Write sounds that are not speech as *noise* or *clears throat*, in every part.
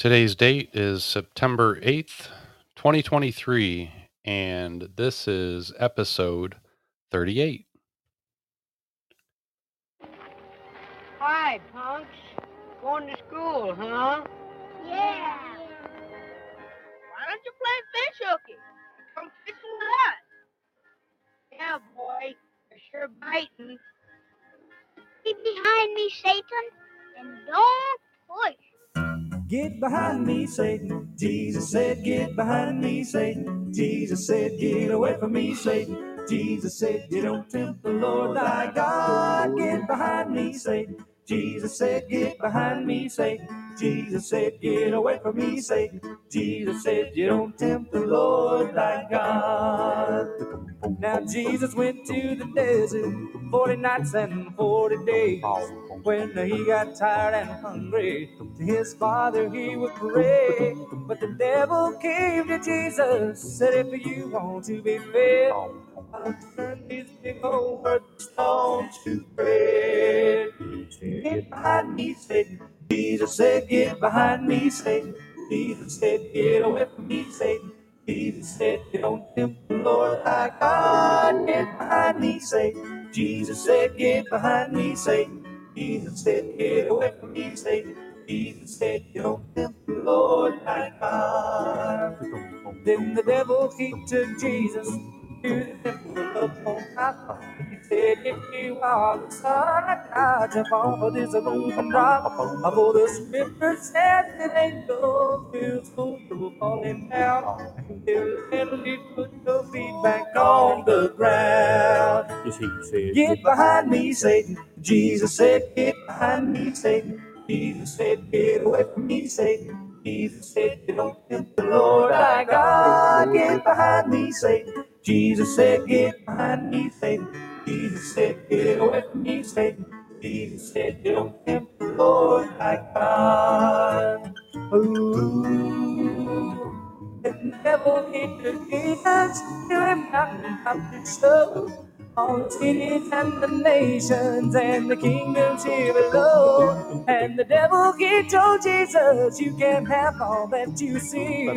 Today's date is September 8th, 2023, and this is episode 38. Hi, punks. Going to school, huh? Yeah. Why don't you play fish hooky? Come fishing with us. Yeah, boy. You're sure biting. Be behind me, Satan, and don't push. Get behind me, Satan. Jesus said, Get behind me, Satan. Jesus said, Get away from me, Satan. Jesus said, You don't tempt the Lord thy God. Get behind me, Satan. Jesus said, Get behind me, Satan. Jesus said, Get away from me, Satan. Jesus said, You don't tempt the Lord thy God. Now Jesus went to the desert 40 nights and 40 days. When he got tired and hungry, to his father he would pray. But the devil came to Jesus, said, If you want to be fed, I'll turn these big old stones to bread. Get behind me, Satan. Jesus said, Get behind me, Satan. Jesus said, Get away from me, Satan. Jesus said, don't tempt the Lord thy God. Get behind me, Satan. Jesus said, Get behind me, Satan. Jesus said, Get away from me, Satan. Jesus said, don't tempt the Lord thy God. Then the devil he took Jesus He said, If you are the son of God, jump off of this roof and drop. For the scripture that angels will school to falling down. They'll gently put your feet back on the ground. Yes, he said. Get behind me, Satan. Jesus said, Get behind me, Satan. Jesus said, Get away from me, Satan. Jesus said, You don't tempt the Lord thy God. Get behind me, Satan. Jesus said, Get behind me, Satan. Jesus said, Get away from me, Satan. Jesus said, You don't tempt the Lord thy God. Ooh. The devil hit the Jesus to him mountain top to show. All the and the nations and the kingdoms here below. And the devil he told Jesus, You can't have all that you see.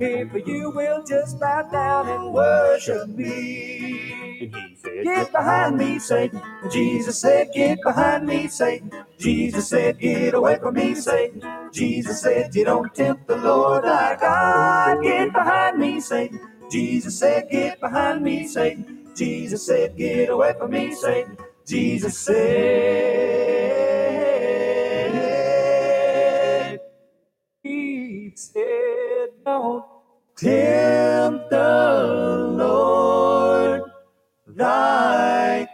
If you will just bow down and worship me. And he said, Get behind me, Satan. Jesus said, Get behind me, Satan. Jesus said, Get away from me, Satan. Jesus said, You don't tempt the Lord thy God. Get behind me, Satan. Jesus said, Get behind me, Satan. Jesus said, Get away from me, Satan. Jesus said, He said, Don't tempt the Lord thy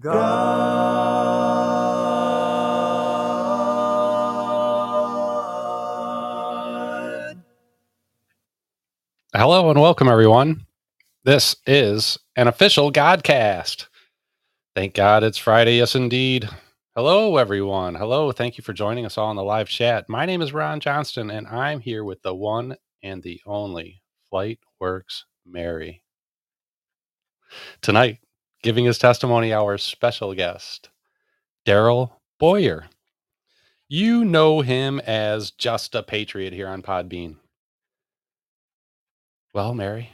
God. Hello and welcome, everyone. This is an official Godcast. Thank God it's Friday. Yes, indeed. Hello, everyone. Hello. Thank you for joining us all in the live chat. My name is Ron Johnston, and I'm here with the one and the only Flight Works Mary. Tonight, giving his testimony, our special guest, Daryl Boyer. You know him as just a patriot here on Podbean. Well, Mary,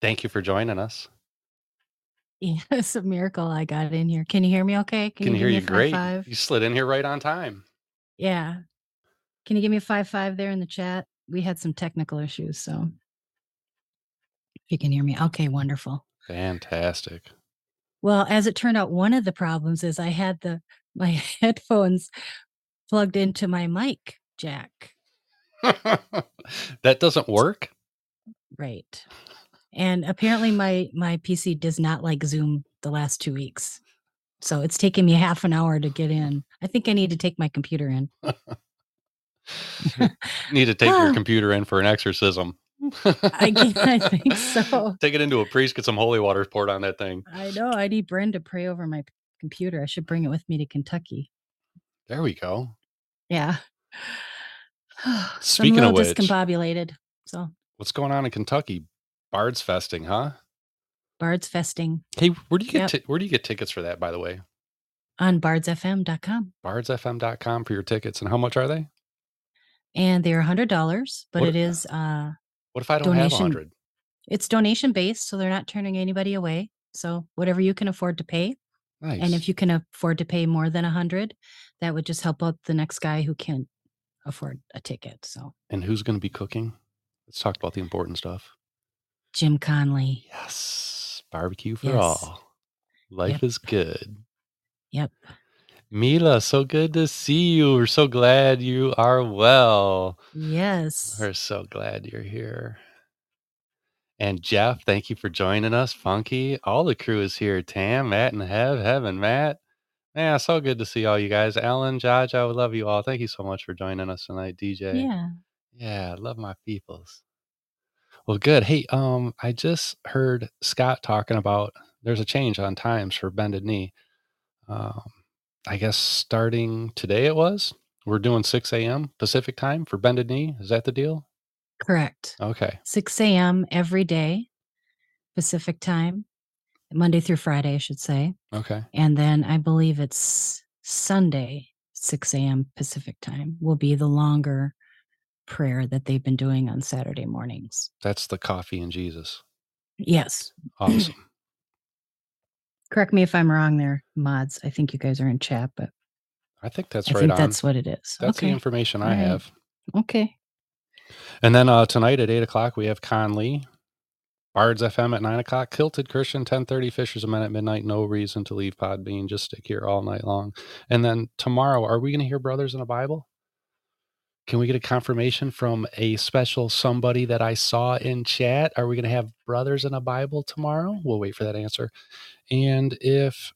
thank you for joining us. Yeah, it's a miracle I got in here. Can you hear me okay? Can, give hear you great. Five? You slid in here right on time. Yeah. Can you give me a five five there in the chat? We had some technical issues, so if you can hear me. Okay, wonderful. Fantastic. Well, as it turned out, one of the problems is I had the *laughs* my headphones plugged into my mic jack. *laughs* that doesn't work. Right. And apparently my my PC does not like Zoom the last two weeks. So it's taken me half an hour to get in. I think I need to take my computer in. *laughs* Need to take your *laughs* computer in for an exorcism. I, *laughs* I think so. Take it into a priest, get some holy water poured on that thing. I know. I need Bren to pray over my computer. I should bring it with me to Kentucky. There we go. Yeah. Speaking I'm a of which- discombobulated. So What's going on in Kentucky? Bards festing, huh? Bards Festing Hey, where do you get Yep. ti- where do you get tickets for that? By the way, on bardsfm.com. bardsfm.com for your tickets, and how much are they? and they're a hundred dollars, but What- it is uh What if I don't have hundred? it's donation based, so they're not turning anybody away. So whatever you can afford to pay, Nice. and if you can afford to pay more than a hundred, that would just help out the next guy who can't afford a ticket. So and who's going to be cooking? Let's talk about the important stuff. Jim Conley. Yes, barbecue for Yes. all. Life Yep. is good. Yep. Mila, so good to see you. We're so glad you are well. Yes. We're so glad you're here. And Jeff, thank you for joining us. Funky, all the crew is here. Tam, Matt, and Hev, Hev, and Matt. Yeah, so good to see all you guys. Alan, Jaj, I would love you all. Thank you so much for joining us tonight, DJ. Yeah. Yeah, love my peoples. Well, good. Hey, um, I just heard Scott talking about there's a change on times for bended knee. Um, I guess starting today it was. We're doing 6 a.m. Pacific time for bended knee. Is that the deal? Correct. Okay. 6 a.m. every day, Pacific time, Monday through Friday, I should say. Okay. And then I believe it's Sunday, 6 a.m. Pacific time, will be the longer prayer that they've been doing on Saturday mornings. That's the coffee and Jesus. Yes. Awesome. *clears throat* Correct me if I'm wrong there, mods. I think you guys are in chat, but I think that's I right think that's what it is. That's the okay. information I right. have. Okay. And then uh, tonight at eight o'clock we have Conley, Bards FM at nine o'clock, Kilted Christian ten thirty, Fishers a minute at midnight. No reason to leave Podbean. Just stick here all night long. And then tomorrow, are we going to hear Brothers in the Bible? Can we get a confirmation from a special somebody that I saw in chat? Are we going to have Brothers in a Bible tomorrow? We'll wait for that answer. And if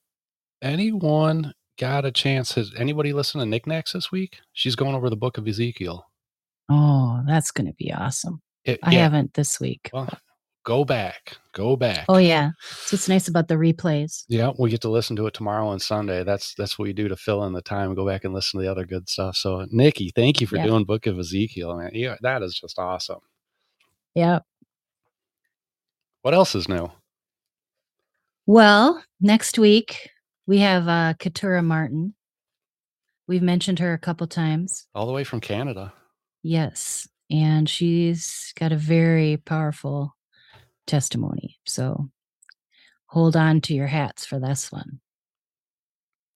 anyone got a chance, has anybody listened to Knickknacks this week? She's going over the book of Ezekiel. Oh, that's going to be awesome. It- I yeah, haven't this week. Well, go back. Go back. Oh, yeah. So it's nice about the replays. Yeah, we get to listen to it tomorrow and Sunday. That's that's what we do to fill in the time. Go back and listen to the other good stuff. So, Nikki, thank you for Yeah. doing Book of Ezekiel. Man, yeah, that is just awesome. Yeah. What else is new? Well, next week we have uh, Katura Martin. We've mentioned her a couple times. All the way from Canada. Yes. And she's got a very powerful testimony. So hold on to your hats for this one.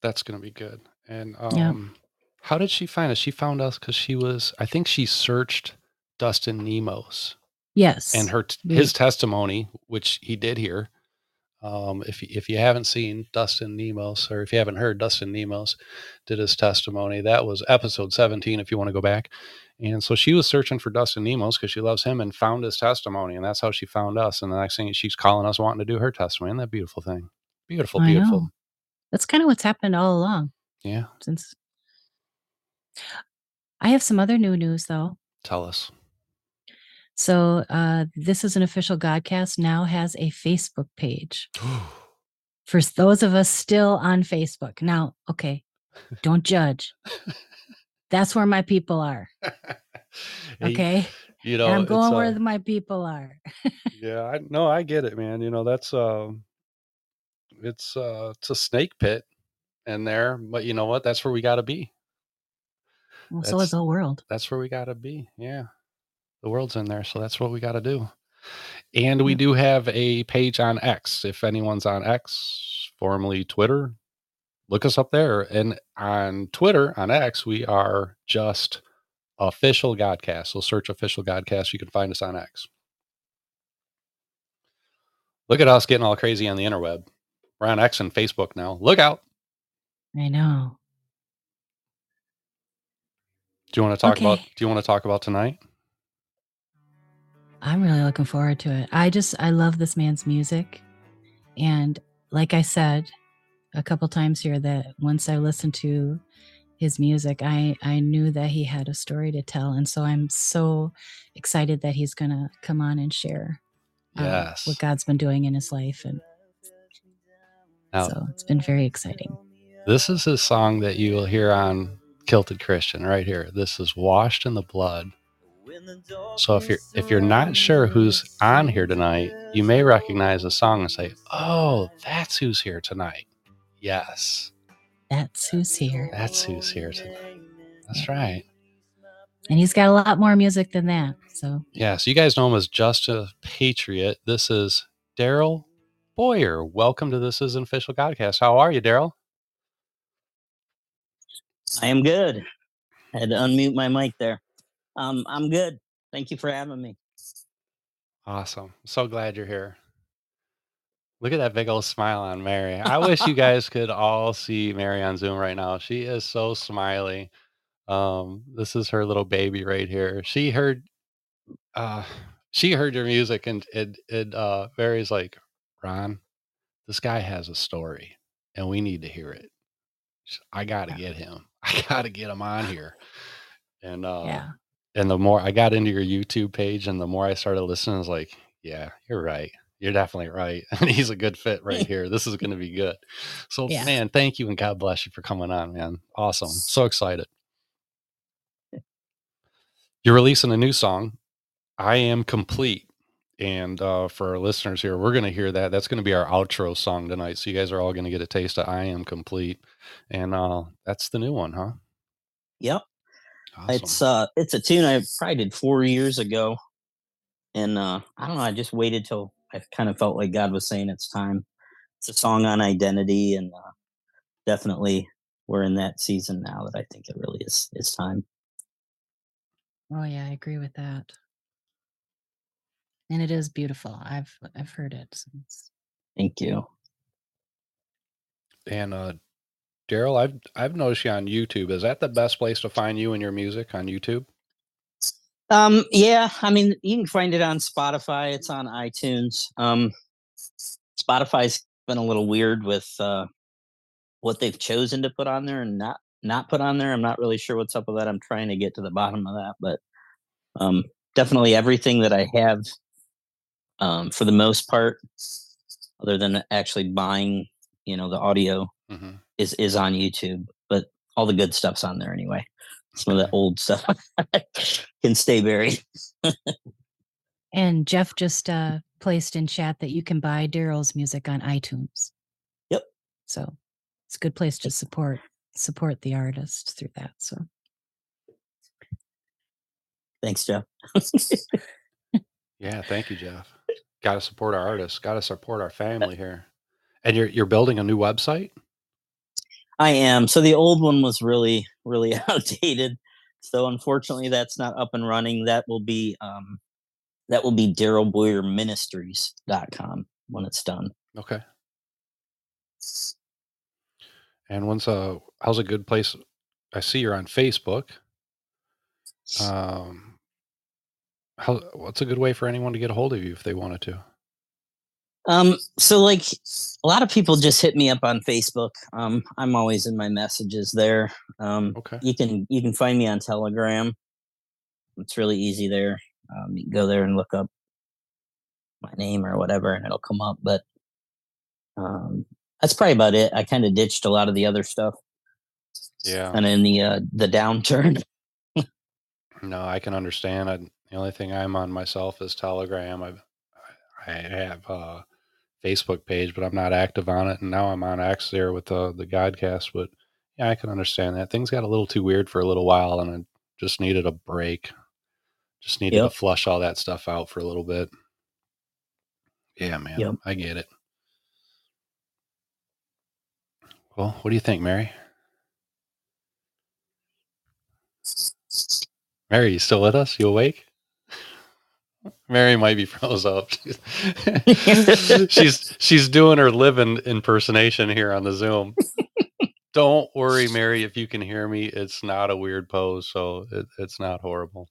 That's going to be good. And Yeah. um, how did she find us? She found us because she was. I think she searched Dustin Nemos Yes. and her his testimony, which he did here. Um, if if you haven't seen Dustin Nemos, or if you haven't heard Dustin Nemos did his testimony, that was episode seventeen. If you want to go back, and so she was searching for Dustin Nemos because she loves him and found his testimony, and that's how she found us. And the next thing she's calling us, wanting to do her testimony. Isn't that beautiful thing? Beautiful, I beautiful. know. That's kind of what's happened all along Yeah, since. I have some other new news though. tell us. So uh, this is an official Godcast now has a Facebook page *gasps* for those of us still on Facebook. Now, okay, don't judge. *laughs* That's where my people are. *laughs* Okay, you know, and I'm going where uh, my people are. *laughs* Yeah, I no, I get it, man. You know, that's um it's uh it's a snake pit in there, but you know what? That's where we gotta be. Well, so That's- is the world. That's where we gotta be. Yeah. The world's in there, so that's what we gotta do. And we do have a page on X. If anyone's on X, formerly Twitter, look us up there. And on Twitter, on X, we are just official Godcast. So search official Godcast. You can find us on X. Look at us getting all crazy on the interweb. We're on X and Facebook now. Look out. I know. Do you want to talk about do you want to talk about tonight? I'm really looking forward to it. I just I love this man's music. And like I said a couple times here that once I listened to his music, I I knew that he had a story to tell and so I'm so excited that he's going to come on and share uh, Yes. what God's been doing in his life and Now, so it's been very exciting. This is a song that you will hear on Kilted Christian right here. This is Washed in the Blood. So if you're if you're not sure who's on here tonight, you may recognize the song and say, "Oh, that's who's here tonight." Yes, That's who's here. that's who's here tonight. That's right. And he's got a lot more music than that. So Yeah, so you guys know him as Just a Patriot. This is Daryl Boyer. Welcome to This is an Official Godcast. How are you, Daryl? I am good. I had to unmute my mic there. Um, I'm good. Thank you for having me. Awesome. So glad you're here. Look at that big old smile on Mary. I wish you *laughs* guys could all see Mary on Zoom right now. She is so smiley. Um, this is her little baby right here. She heard uh she heard your music and it it uh Mary's like, Ron, this guy has a story and we need to hear it. I gotta get him. *laughs* I gotta get him on here. And uh yeah. and the more I got into your YouTube page and the more I started listening, I was like, yeah, you're right. You're definitely right. And *laughs* he's a good fit right *laughs* here. This is going to be good. So, Yeah. man, thank you and God bless you for coming on, man. Awesome. So excited. You're releasing a new song, I Am Complete. And uh, for our listeners here, we're going to hear that. That's going to be our outro song tonight. So, you guys are all going to get a taste of I Am Complete. And uh, that's the new one, huh? Yep. Awesome. It's uh it's a tune I probably did four years ago. And uh I don't know, I just waited till I kind of felt like God was saying it's time. It's a song on identity and uh definitely we're in that season now that I think it really is is time. Oh yeah, I agree with that. And it is beautiful. I've I've heard it since. Thank you. And uh Daryl, I've I've noticed you on YouTube. Is that the best place to find you and your music on YouTube? Um, yeah, I mean, you can find it on Spotify. It's on iTunes. Um, Spotify's been a little weird with uh, what they've chosen to put on there and not not put on there. I'm not really sure what's up with that. I'm trying to get to the bottom of that, but um, definitely everything that I have, um, for the most part, other than actually buying, you know, the audio, hmm is is on YouTube. But all the good stuff's on there anyway. Some of that old stuff *laughs* can stay buried. And Jeff just uh, placed in chat that you can buy Daryl's music on iTunes. Yep. So it's a good place to support support the artist through that. So Thanks, Jeff. Yeah, thank you, Jeff. Got to support our artists. Got to support our family here. And you're you're building a new website. I am. So the old one was really, really *laughs* outdated. So unfortunately, that's not up and running. That will be um, that will be darylboyerministries.com when it's done. Okay. And once a how's a good place? I see you're on Facebook. Um, how what's a good way for anyone to get a hold of you if they wanted to? Um, so like a lot of people just hit me up on Facebook. Um, I'm always in my messages there. Um, Okay. you can you can find me on Telegram. It's really easy there. Um, you can go there and look up my name or whatever, and it'll come up. But um, that's probably about it. I kind of ditched a lot of the other stuff, Yeah. and in the uh, the downturn, No, I can understand. I, the only thing I'm on myself is Telegram. I I have a Facebook page, but I'm not active on it. And now I'm on X there with the the Godcast. But yeah, I can understand that things got a little too weird for a little while, and I just needed a break. Just needed Yep. to flush all that stuff out for a little bit. Yeah, man, Yep. I get it. Well, what do you think, Mary? Mary, you still with us? You awake? Mary might be froze up. *laughs* she's she's doing her living impersonation here on the Zoom. Don't worry, Mary. If you can hear me, it's not a weird pose, so it, it's not horrible.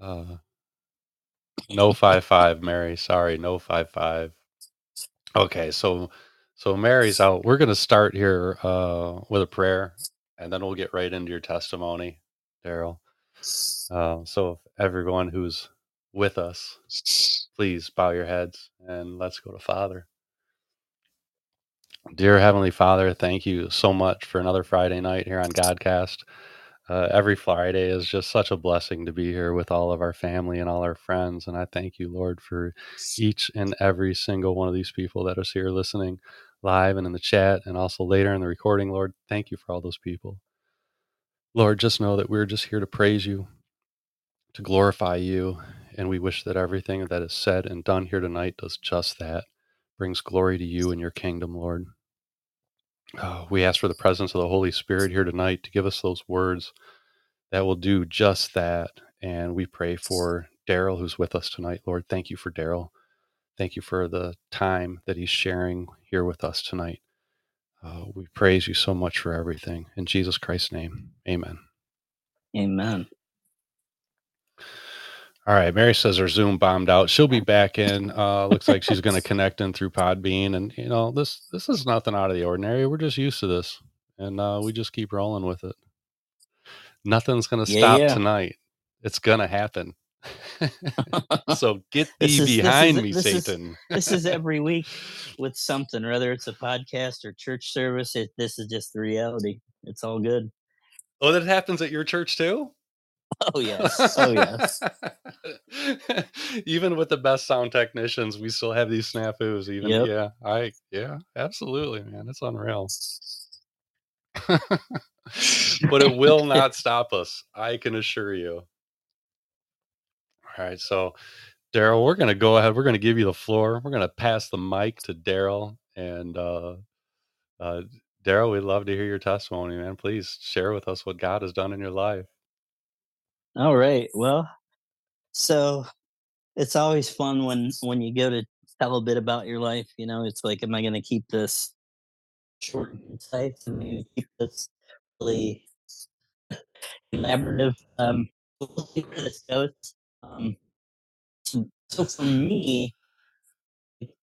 Uh, no five five, Mary. Sorry, no five five. Okay, so so Mary's out. We're gonna start here uh, with a prayer, and then we'll get right into your testimony, Daryl. Uh, so everyone who's with us, please bow your heads and let's go to Father. Dear Heavenly Father, thank you so much for another Friday night here on Godcast. Uh, every Friday is just such a blessing to be here with all of our family and all our friends. And I thank you, Lord, for each and every single one of these people that is here listening live and in the chat and also later in the recording, Lord. Thank you for all those people. Lord, just know that we're just here to praise you, to glorify you, and we wish that everything that is said and done here tonight does just that, brings glory to you and your kingdom, Lord. Uh, we ask for the presence of the Holy Spirit here tonight to give us those words that will do just that. And we pray for Daryl, who's with us tonight, Lord. Thank you for Daryl. Thank you for the time that he's sharing here with us tonight. Uh, we praise you so much for everything. In Jesus Christ's name, amen. Amen. All right. Mary says her Zoom bombed out. She'll be back in. *laughs* Uh, looks like she's going to connect in through Podbean. And, you know, this this is nothing out of the ordinary. We're just used to this. And uh, we just keep rolling with it. Nothing's going to Yeah, stop yeah. tonight. It's going to happen. *laughs* so get thee is- this is- behind me, this is- Satan. *laughs* this is every week with something, whether it's a podcast or church service. It, this is just the reality. It's all good. oh, that happens at your church too? *laughs* Oh yes. Oh yes. even with the best sound technicians, we still have these snafus. Even Yep. yeah, I yeah, absolutely, man. It's unreal. but it will not stop us. I can assure you. All right, so Daryl, we're gonna go ahead. We're gonna give you the floor. We're gonna pass the mic to Daryl, and uh, uh, Daryl, we'd love to hear your testimony, man. Please share with us what God has done in your life. All right. Well, so it's always fun when when you go to tell a bit about your life. You know, it's like, am I going to keep this short and concise? Am I going to keep this really collaborative? Um, we'll see where this goes. Um, so, for me,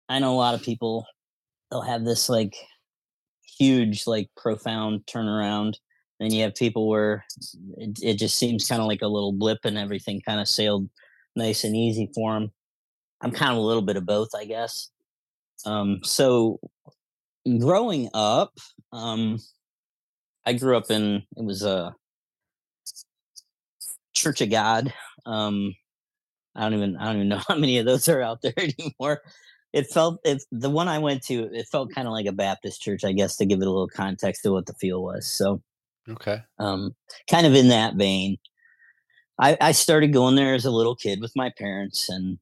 I know a lot of people. They'll have this like huge, like profound turnaround. Then you have people where it, it just seems kind of like a little blip and everything kind of sailed nice and easy for them. I'm kind of a little bit of both, I guess. Um, so growing up, um, I grew up in it was a Church of God. Um, I don't even I don't even know *laughs* how many of those are out there *laughs* anymore. It felt it the one I went to. It felt kind of like a Baptist church, I guess, to give it a little context to what the feel was. So Okay. um, kind of in that vein. I, I started going there as a little kid with my parents, and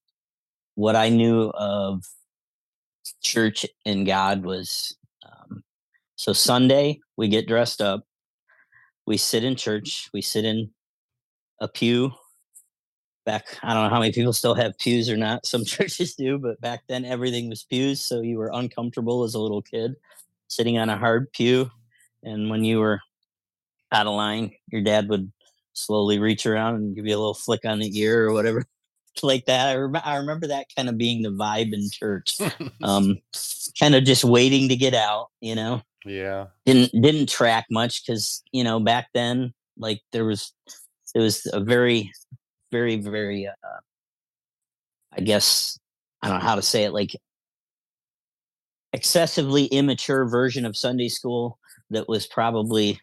what I knew of church and God was um, so Sunday we get dressed up, we sit in church, we sit in a pew. Back, I don't know how many people still have pews or not. Some *laughs* churches do, but back then everything was pews, so you were uncomfortable as a little kid sitting on a hard pew. And when you were out of line, your dad would slowly reach around and give you a little flick on the ear or whatever *laughs* like that. I, rem- I remember that kind of being the vibe in church. Um, *laughs* kind of just waiting to get out, you know. yeah. Didn't didn't track much because you know back then, like there was it was a very, very, very. Uh, I guess I don't know how to say it. Like excessively immature version of Sunday school that was probably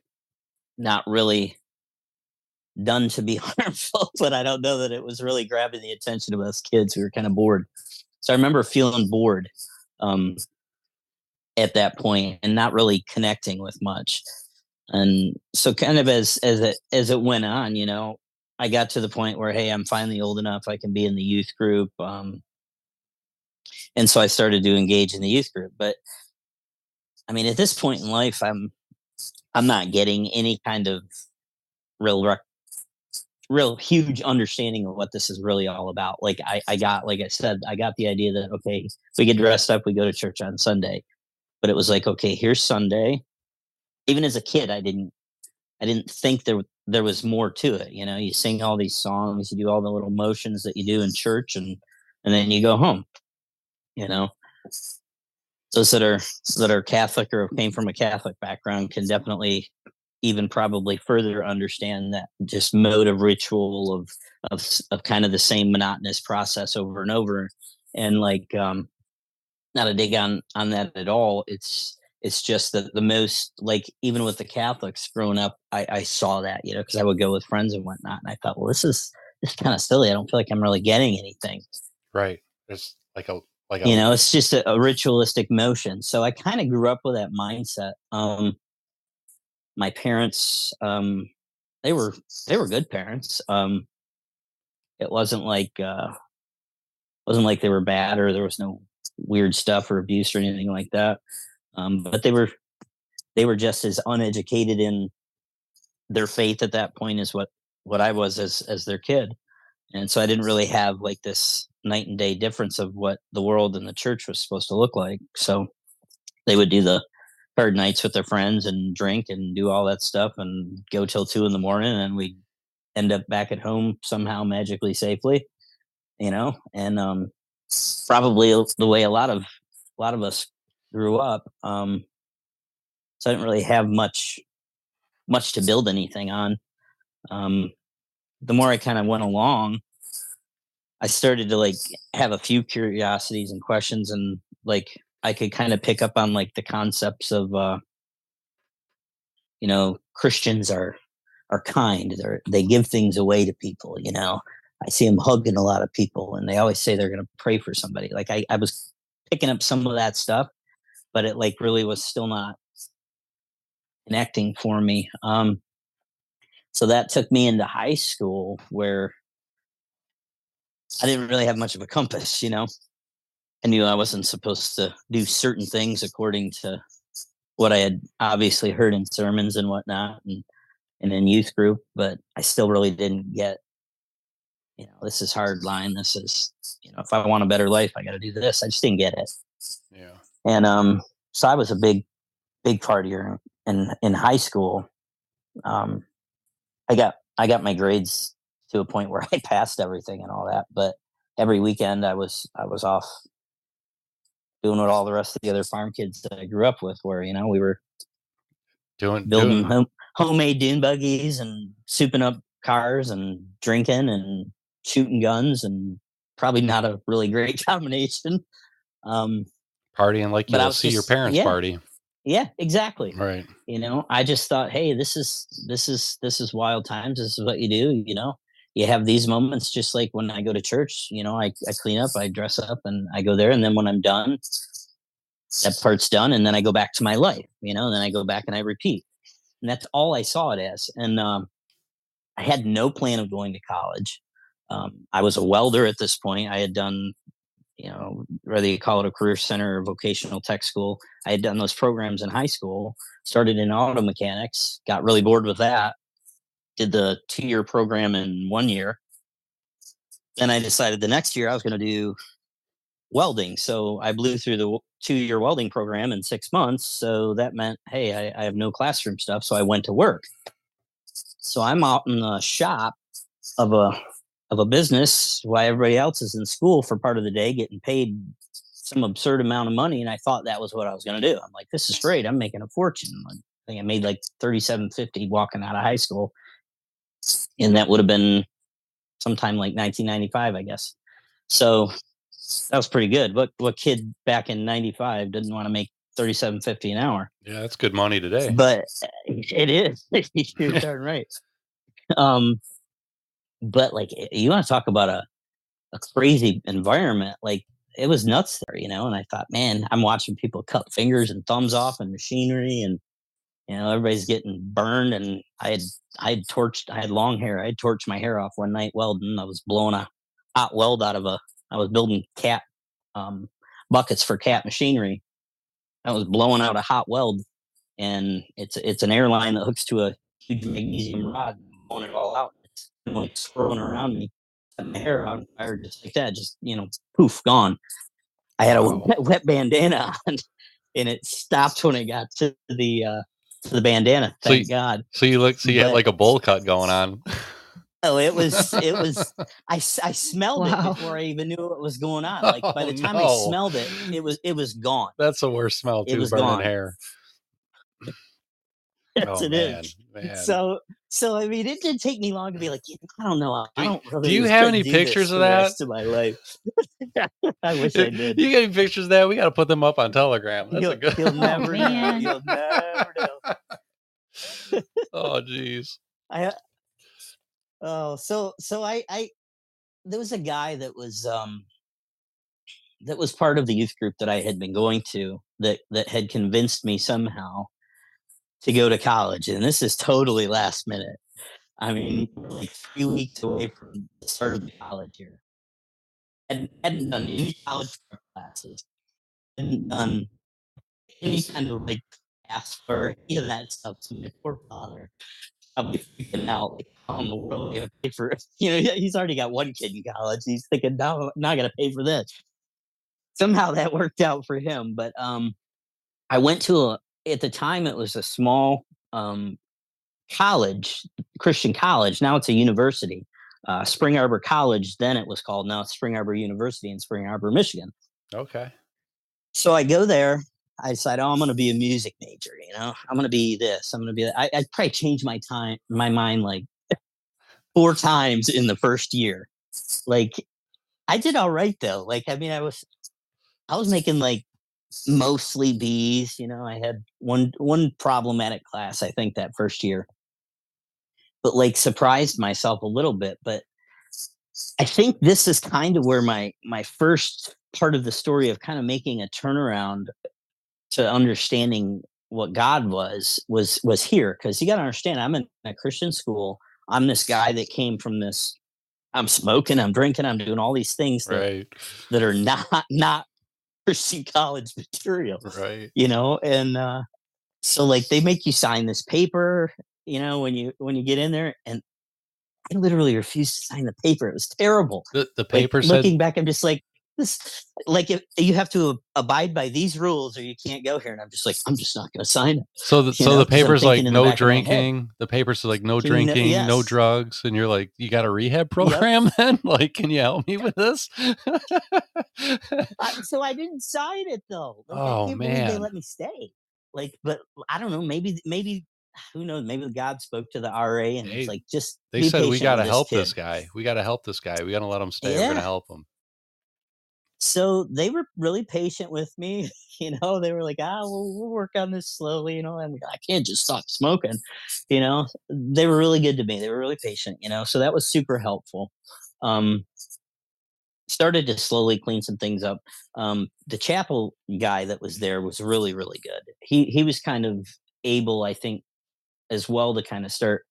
not really done to be *laughs* harmful, but I don't know that it was really grabbing the attention of us kids who were kind of bored. So I remember feeling bored um, at that point and not really connecting with much. And so, kind of as as it as it went on, you know, I got to the point where, hey, I'm finally old enough; I can be in the youth group. Um, and so I started to engage in the youth group. But I mean, at this point in life, I'm I'm not getting any kind of real rec- real huge understanding of what this is really all about. Like I, I got, like I said, I got the idea that okay, we get dressed up, we go to church on Sunday. But it was like, okay, here's Sunday. Even as a kid, I didn't I didn't think there there was more to it. You know, you sing all these songs, you do all the little motions that you do in church, and and then you go home. You know, those that are that are Catholic or came from a Catholic background can definitely even probably further understand that just mode of ritual of of of kind of the same monotonous process over and over and like um not a dig on on that at all it's it's just that the most like even with the catholics growing up i i saw that you know because i would go with friends and whatnot and i thought well this is this is kind of silly i don't feel like i'm really getting anything Right. It's like a like a you know it's just a, a ritualistic motion so i kind of grew up with that mindset um my parents um they were they were good parents. Um, it wasn't like uh, wasn't like they were bad or there was no weird stuff or abuse or anything like that. Um, but they were they were just as uneducated in their faith at that point as what what I was as as their kid, and so I didn't really have like this night and day difference of what the world and the church was supposed to look like. So they would do the hard nights with their friends and drink and do all that stuff and go till two in the morning and we end up back at home somehow magically safely you know and um probably the way a lot of a lot of us grew up um so i didn't really have much much to build anything on. Um the more i kind of went along i started to like have a few curiosities and questions and like I could kind of pick up on like the concepts of uh you know Christians are are kind they they give things away to people you know? I see them hugging a lot of people and they always say they're going to pray for somebody like I, I was picking up some of that stuff but it like really was still not connecting for me um so that took me into high school where I didn't really have much of a compass you know I knew I wasn't supposed to do certain things according to what I had obviously heard in sermons and whatnot and, and in youth group, but I still really didn't get, you know, this is hard line. This is, you know, if I want a better life, I got to do this. I just didn't get it. Yeah. And, um, so I was a big, big partier in, in high school. Um, I got, I got my grades to a point where *laughs* I passed everything and all that, but every weekend I was, I was off doing what all the rest of the other farm kids that I grew up with were. You know, we were doing building doing, home, homemade dune buggies and souping up cars and drinking and shooting guns and probably not a really great *laughs* combination. Um, partying like you'll was see your parents yeah. party. yeah, exactly. Right. You know, I just thought, hey, this is this is this is wild times. This is what you do. You know, you have these moments just like when I go to church. You know, I I clean up, I dress up, and I go there. And then when I'm done, that part's done, and then I go back to my life. You know, and then I go back and I repeat. And that's all I saw it as. And um, I had no plan of going to college. Um, I was a welder at this point. I had done, you know, whether you call it a career center or vocational tech school, I had done those programs in high school. Started in auto mechanics, got really bored with that. Did the two year program in one year. Then I decided the next year I was going to do welding. So I blew through the two year welding program in six months. So that meant, hey, I, I have no classroom stuff. So I went to work. So I'm out in the shop of a of a business while everybody else is in school for part of the day getting paid some absurd amount of money and i thought that was what i was going to do. I'm like this is great. I'm making a fortune. I think i made like 3750 walking out of high school. And that would have been sometime like 1995 i guess. So that was pretty good. What what kid back in 95 didn't want to make 3750 an hour? Yeah, that's good money today. but uh, it is. *laughs* You're darn right. Um but like you want to talk about a, a crazy environment like it was nuts there you know and i thought man i'm watching people cut fingers and thumbs off and machinery and you know everybody's getting burned and i had i had torched i had long hair i had torched my hair off one night welding i was blowing a hot weld out of a i was building cat um, buckets for cat machinery. I was blowing out a hot weld and it's it's an airline that hooks to a huge magnesium rod blowing it all out like swirling around me Cut my hair on fire just like that just you know poof gone i had a *laughs* wet, wet bandana on and it stopped when it got to the uh to the bandana So thank you- god So you look, so you had like a bowl cut going on. oh it was it was *laughs* I, I smelled Wow. it before i even knew what was going on like by Oh, the time no. i smelled it it was it was gone That's the worst smell It too. was burning gone. hair. *laughs* yes oh it man, is man. so so i mean it didn't take me long to be like "Yeah, i don't know i Do- don't really do you have any pictures of that? rest of my life *laughs* i wish i did You got any pictures of that? We got to put them up on Telegram. That's you'll, a good. you'll never know man. you'll never know *laughs* oh, jeez. I oh so so I I there was a guy that was um that was part of the youth group that I had been going to that that had convinced me somehow to go to college and this is totally last minute I mean, like three weeks away from the start of the college year. Hadn't, hadn't done any college classes. Hadn't done any kind of like ask for any of that stuff. So my poor father probably freaking out, like, how in the world am pay for? *laughs* You know, yeah, he's already got one kid in college. He's thinking, now I'm not gonna pay for this. Somehow that worked out for him. But um I went to a at the time it was a small um college, Christian college. Now it's a university. Uh, Spring Arbor College, then it was called. Now it's Spring Arbor University in Spring Arbor, Michigan. Okay. So I go there. I decide, oh, I'm going to be a music major. You know, I'm going to be this. I'm going to be. I, I probably changed my time, my mind like four times in the first year. Like, I did all right though. Like, I mean, I was, I was making like mostly B's. You know, I had one one problematic class. I think that first year, but like surprised myself a little bit. But I think this is kind of where my my first part of the story of kind of making a turnaround to understanding what God was was was here because you got to understand I'm in a Christian school. I'm this guy that came from this. I'm smoking, I'm drinking, I'm doing all these things that, Right. that are not not Christian college material Right. you know and uh so like they make you sign this paper you know when you when you get in there and i literally refused to sign the paper it was terrible The the like paper said looking back i'm just like this like if you have to abide by these rules or you can't go here and i'm just like i'm just not going to sign it so the you so know, the paper's like the no back of my head. drinking. The paper's are like no Can you know- drinking, no yes. drugs, and you're like, you got a rehab program *laughs* then? Like, can you help me with this? I, *laughs* so i didn't sign it though like, Oh, can't they let me stay like but i don't know maybe maybe who knows maybe god spoke to the ra and They- it's like just they said we got to help kid." this guy. We got to help this guy. We got to let him stay. We're gonna help him. So they were really patient with me *laughs* you know they were like ah we'll, we'll work on this slowly you know and i can't just stop smoking you know? They were really good to me they were really patient you know so that was super helpful. Um started to slowly clean some things up. Um the chapel guy that was there was really really good. He he was kind of able i think as well to kind of start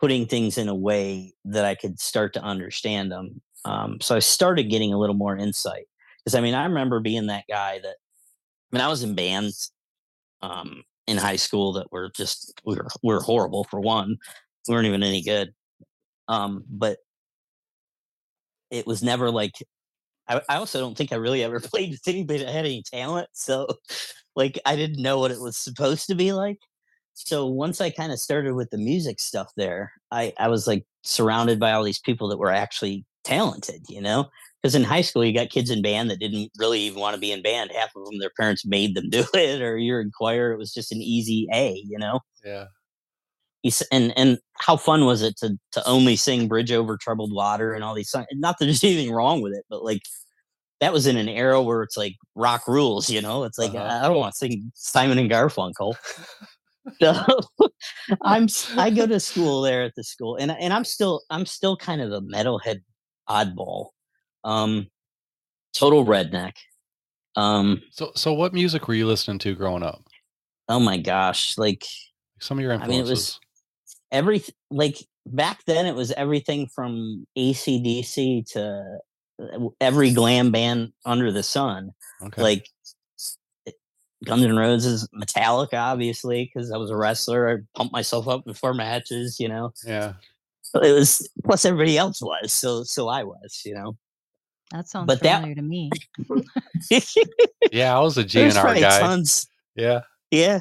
putting things in a way that i could start to understand them um so i started getting a little more insight because I mean, I remember being that guy that I mean, I was in bands um, in high school that were just we were we were horrible for one. We weren't even any good. Um, but it was never like I, I also don't think I really ever *laughs* played with anybody that had any talent. So like I didn't know what it was supposed to be like. So once I kind of started with the music stuff there, I, I was like surrounded by all these people that were actually talented, you know? Because in high school, you got kids in band that didn't really even want to be in band. Half of them, their parents made them *laughs* do it, or you're in choir. It was just an easy A, you know? Yeah. And and how fun was it to to only sing "Bridge Over Troubled Water" and all these songs? Not that there's *laughs* anything wrong with it, but like that was in an era where it's like rock rules, you know? It's like Uh-huh. I don't want to sing Simon and Garfunkel. *laughs* so I'm i go to school there at the school, and and I'm still I'm still kind of a metalhead oddball, um, total redneck. Um, So so what music were you listening to growing up? oh my gosh, like Some of your I influences. mean, it was every like back then it was everything from ACDC to uh, every glam band under the sun. okay. Like Guns N' Roses, Metallica, obviously, because I was a wrestler. I pumped myself up before matches, you know. yeah. It was plus everybody else was, so so I was, you know. That sounds But that- familiar to me. *laughs* Yeah, I was a There's GNR guy. tons. Yeah. Yeah.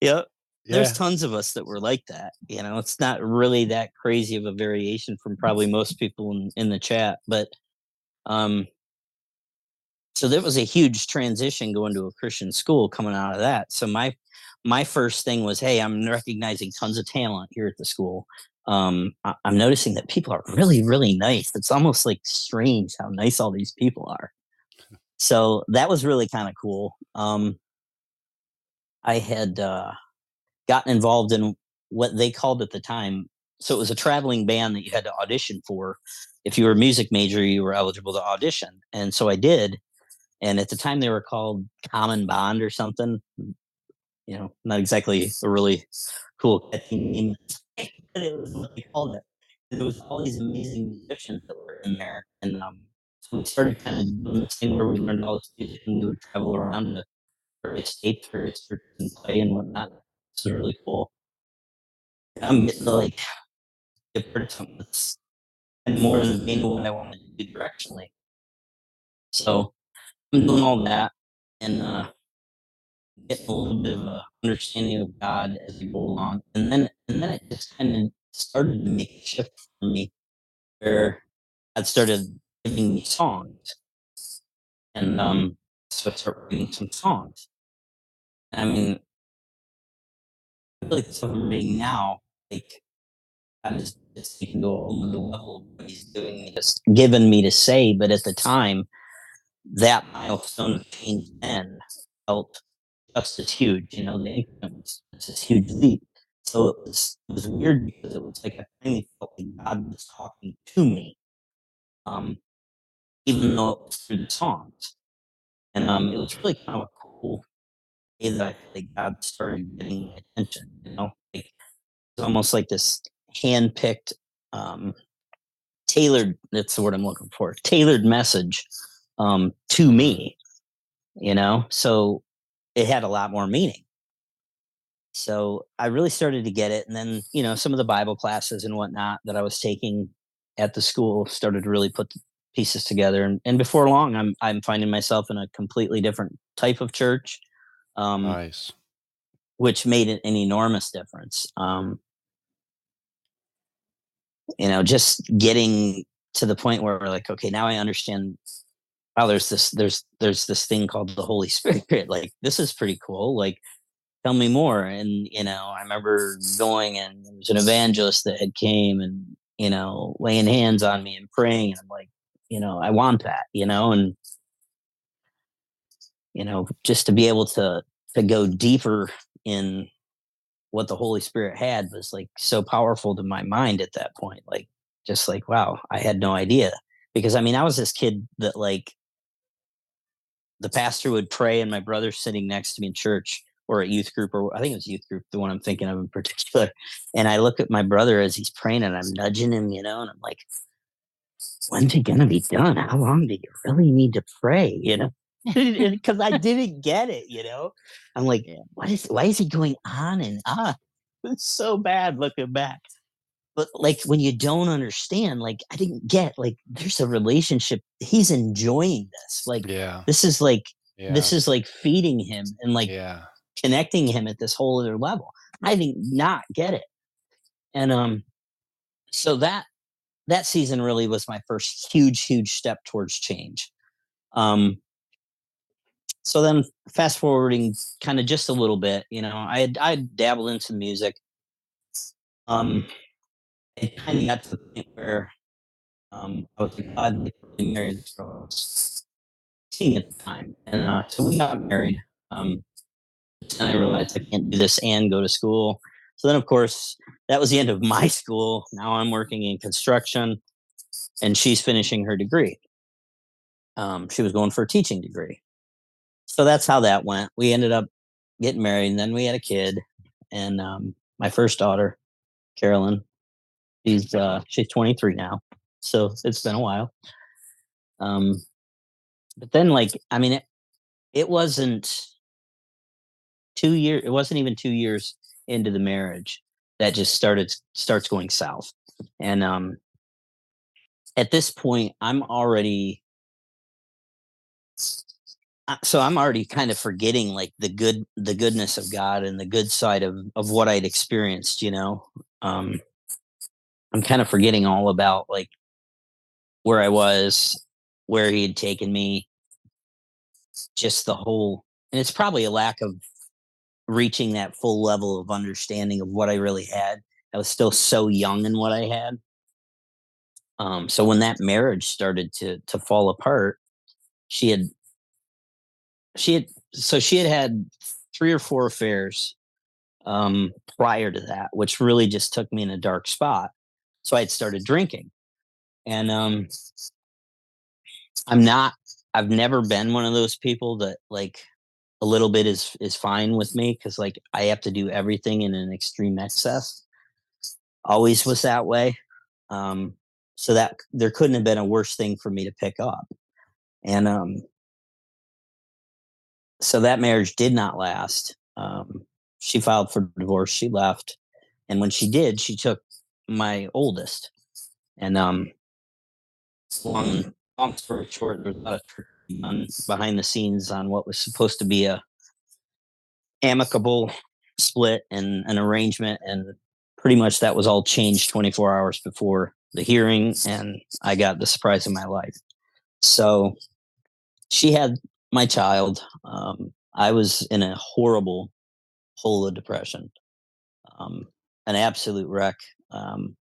Yep. Yeah. there's tons of us that were like that you know it's not really that crazy of a variation from probably most people in, in the chat but um so there was a huge transition going to a christian school coming out of that so my my first thing was hey i'm recognizing tons of talent here at the school um I, i'm noticing that people are really really nice it's almost like strange how nice all these people are so that was really kind of cool um i had uh gotten involved in what they called at the time. So it was a traveling band that you had to audition for. If you were a music major, you were eligible to audition. And so I did. And at the time they were called Common Bond or something. You know, not exactly a really cool name. It was what they called it. There was all these amazing musicians that were in there, and um, so we started kind of doing this thing where we learned all this music and we would travel around to various states, various churches, and play and whatnot. It's really cool. I'm getting to like get part of something that's and more than being what I wanted to do directionally. So I'm doing all that and uh, getting a little bit of a understanding of God as we go along, and then and then it just kind of started to make a shift for me, where I started giving me songs, and um, so I started writing some songs. I mean, I feel like stuff I'm reading now, like I just just taken to a whole level of what he's doing just given me to say, but at the time, that milestone of change then felt just as huge. You know, the increment was just this huge leap. So it was it was weird because it was like I finally felt like God was talking to me, um, even though it was through the songs, and um, it was really kind of a cool way that I feel like God started getting my attention. You know, like it's almost like this hand-picked, um, tailored. That's the word I'm looking for. Tailored message um, to me. You know, so it had a lot more meaning. So I really started to get it. And then, you know, some of the Bible classes and whatnot that I was taking at the school started to really put the pieces together. And, and before long, I'm, I'm finding myself in a completely different type of church. Um, Nice. which made it an enormous difference. Um, you know, just getting to the point where we're like, okay, now I understand. Wow, there's this, there's, there's this thing called the Holy *laughs* Spirit. Like, this is pretty cool. Like, tell me more. And you know, I remember going and there was an evangelist that had came and you know laying hands on me and praying, and I'm like, you know, I want that. You know, and you know, just to be able to to go deeper in what the Holy Spirit had was like so powerful to my mind at that point. Like, just like, wow, I had no idea. Because I mean, I was this kid that like the pastor would pray and my brother sitting next to me in church or at youth group, or I think it was youth group, the one I'm thinking of in *laughs* particular. And I look at my brother as he's praying and I'm nudging him, you know, and I'm like, when's it going to be done? How long do you really need to pray? You know? *laughs* Because I didn't get it, you know. I'm like, what is? Why is he going on and on? *laughs* It's so bad looking back. But like when you don't understand, like I didn't get, like there's a relationship. He's enjoying this. Like Yeah. this is like Yeah. this is like feeding him and like yeah. connecting him at this whole other level. I did not get it. And um so that that season really was my first huge, huge step towards change. Um so then fast forwarding kind of just a little bit, you know, I had I dabbled in some music. Um it kind of got to the point where um I was like, God, like really married this girl I was seeing at the time. And uh, so we got married. Um and I realized I can't do this and go to school. So then, of course, that was the end of *laughs* my school. Now I'm working in construction, and she's finishing her degree. Um, she was going for a teaching degree. So that's how that went. We ended up getting married, and then we had a kid. And um, my first daughter, Carolyn, she's uh, she's 23 now. So it's been a while. Um, but then, like, I mean, it it wasn't two years it wasn't even two years into the marriage that just started starts going south and um at this point i'm already so i'm already kind of forgetting like the good the goodness of god and the good side of of what i'd experienced you know um i'm kind of forgetting all about like where i was where he had taken me just the whole and it's probably a lack of reaching that full level of understanding of what I really had. I was still so young in what I had. Um, so when that marriage started to to fall apart, she had she had so she had had three or four affairs um, prior to that, which really just took me in a dark spot. So I had started drinking, and um, I'm not. I've never been one of those people that like a little bit is is fine with me because like I have to do everything in an extreme excess. always was that way. Um, so that there couldn't have been a worse thing for me to pick up. And um, so that marriage did not last. Um, she filed for divorce. She left, and when she did, she took my oldest. And um, long, long story short, there was a lot of behind the scenes on what was supposed to be a amicable split and an arrangement, and pretty much that was all changed 24 hours before the hearing, and I got the surprise of my life. So she had my child. Um, I was in a horrible hole of depression, um, an absolute wreck. Um,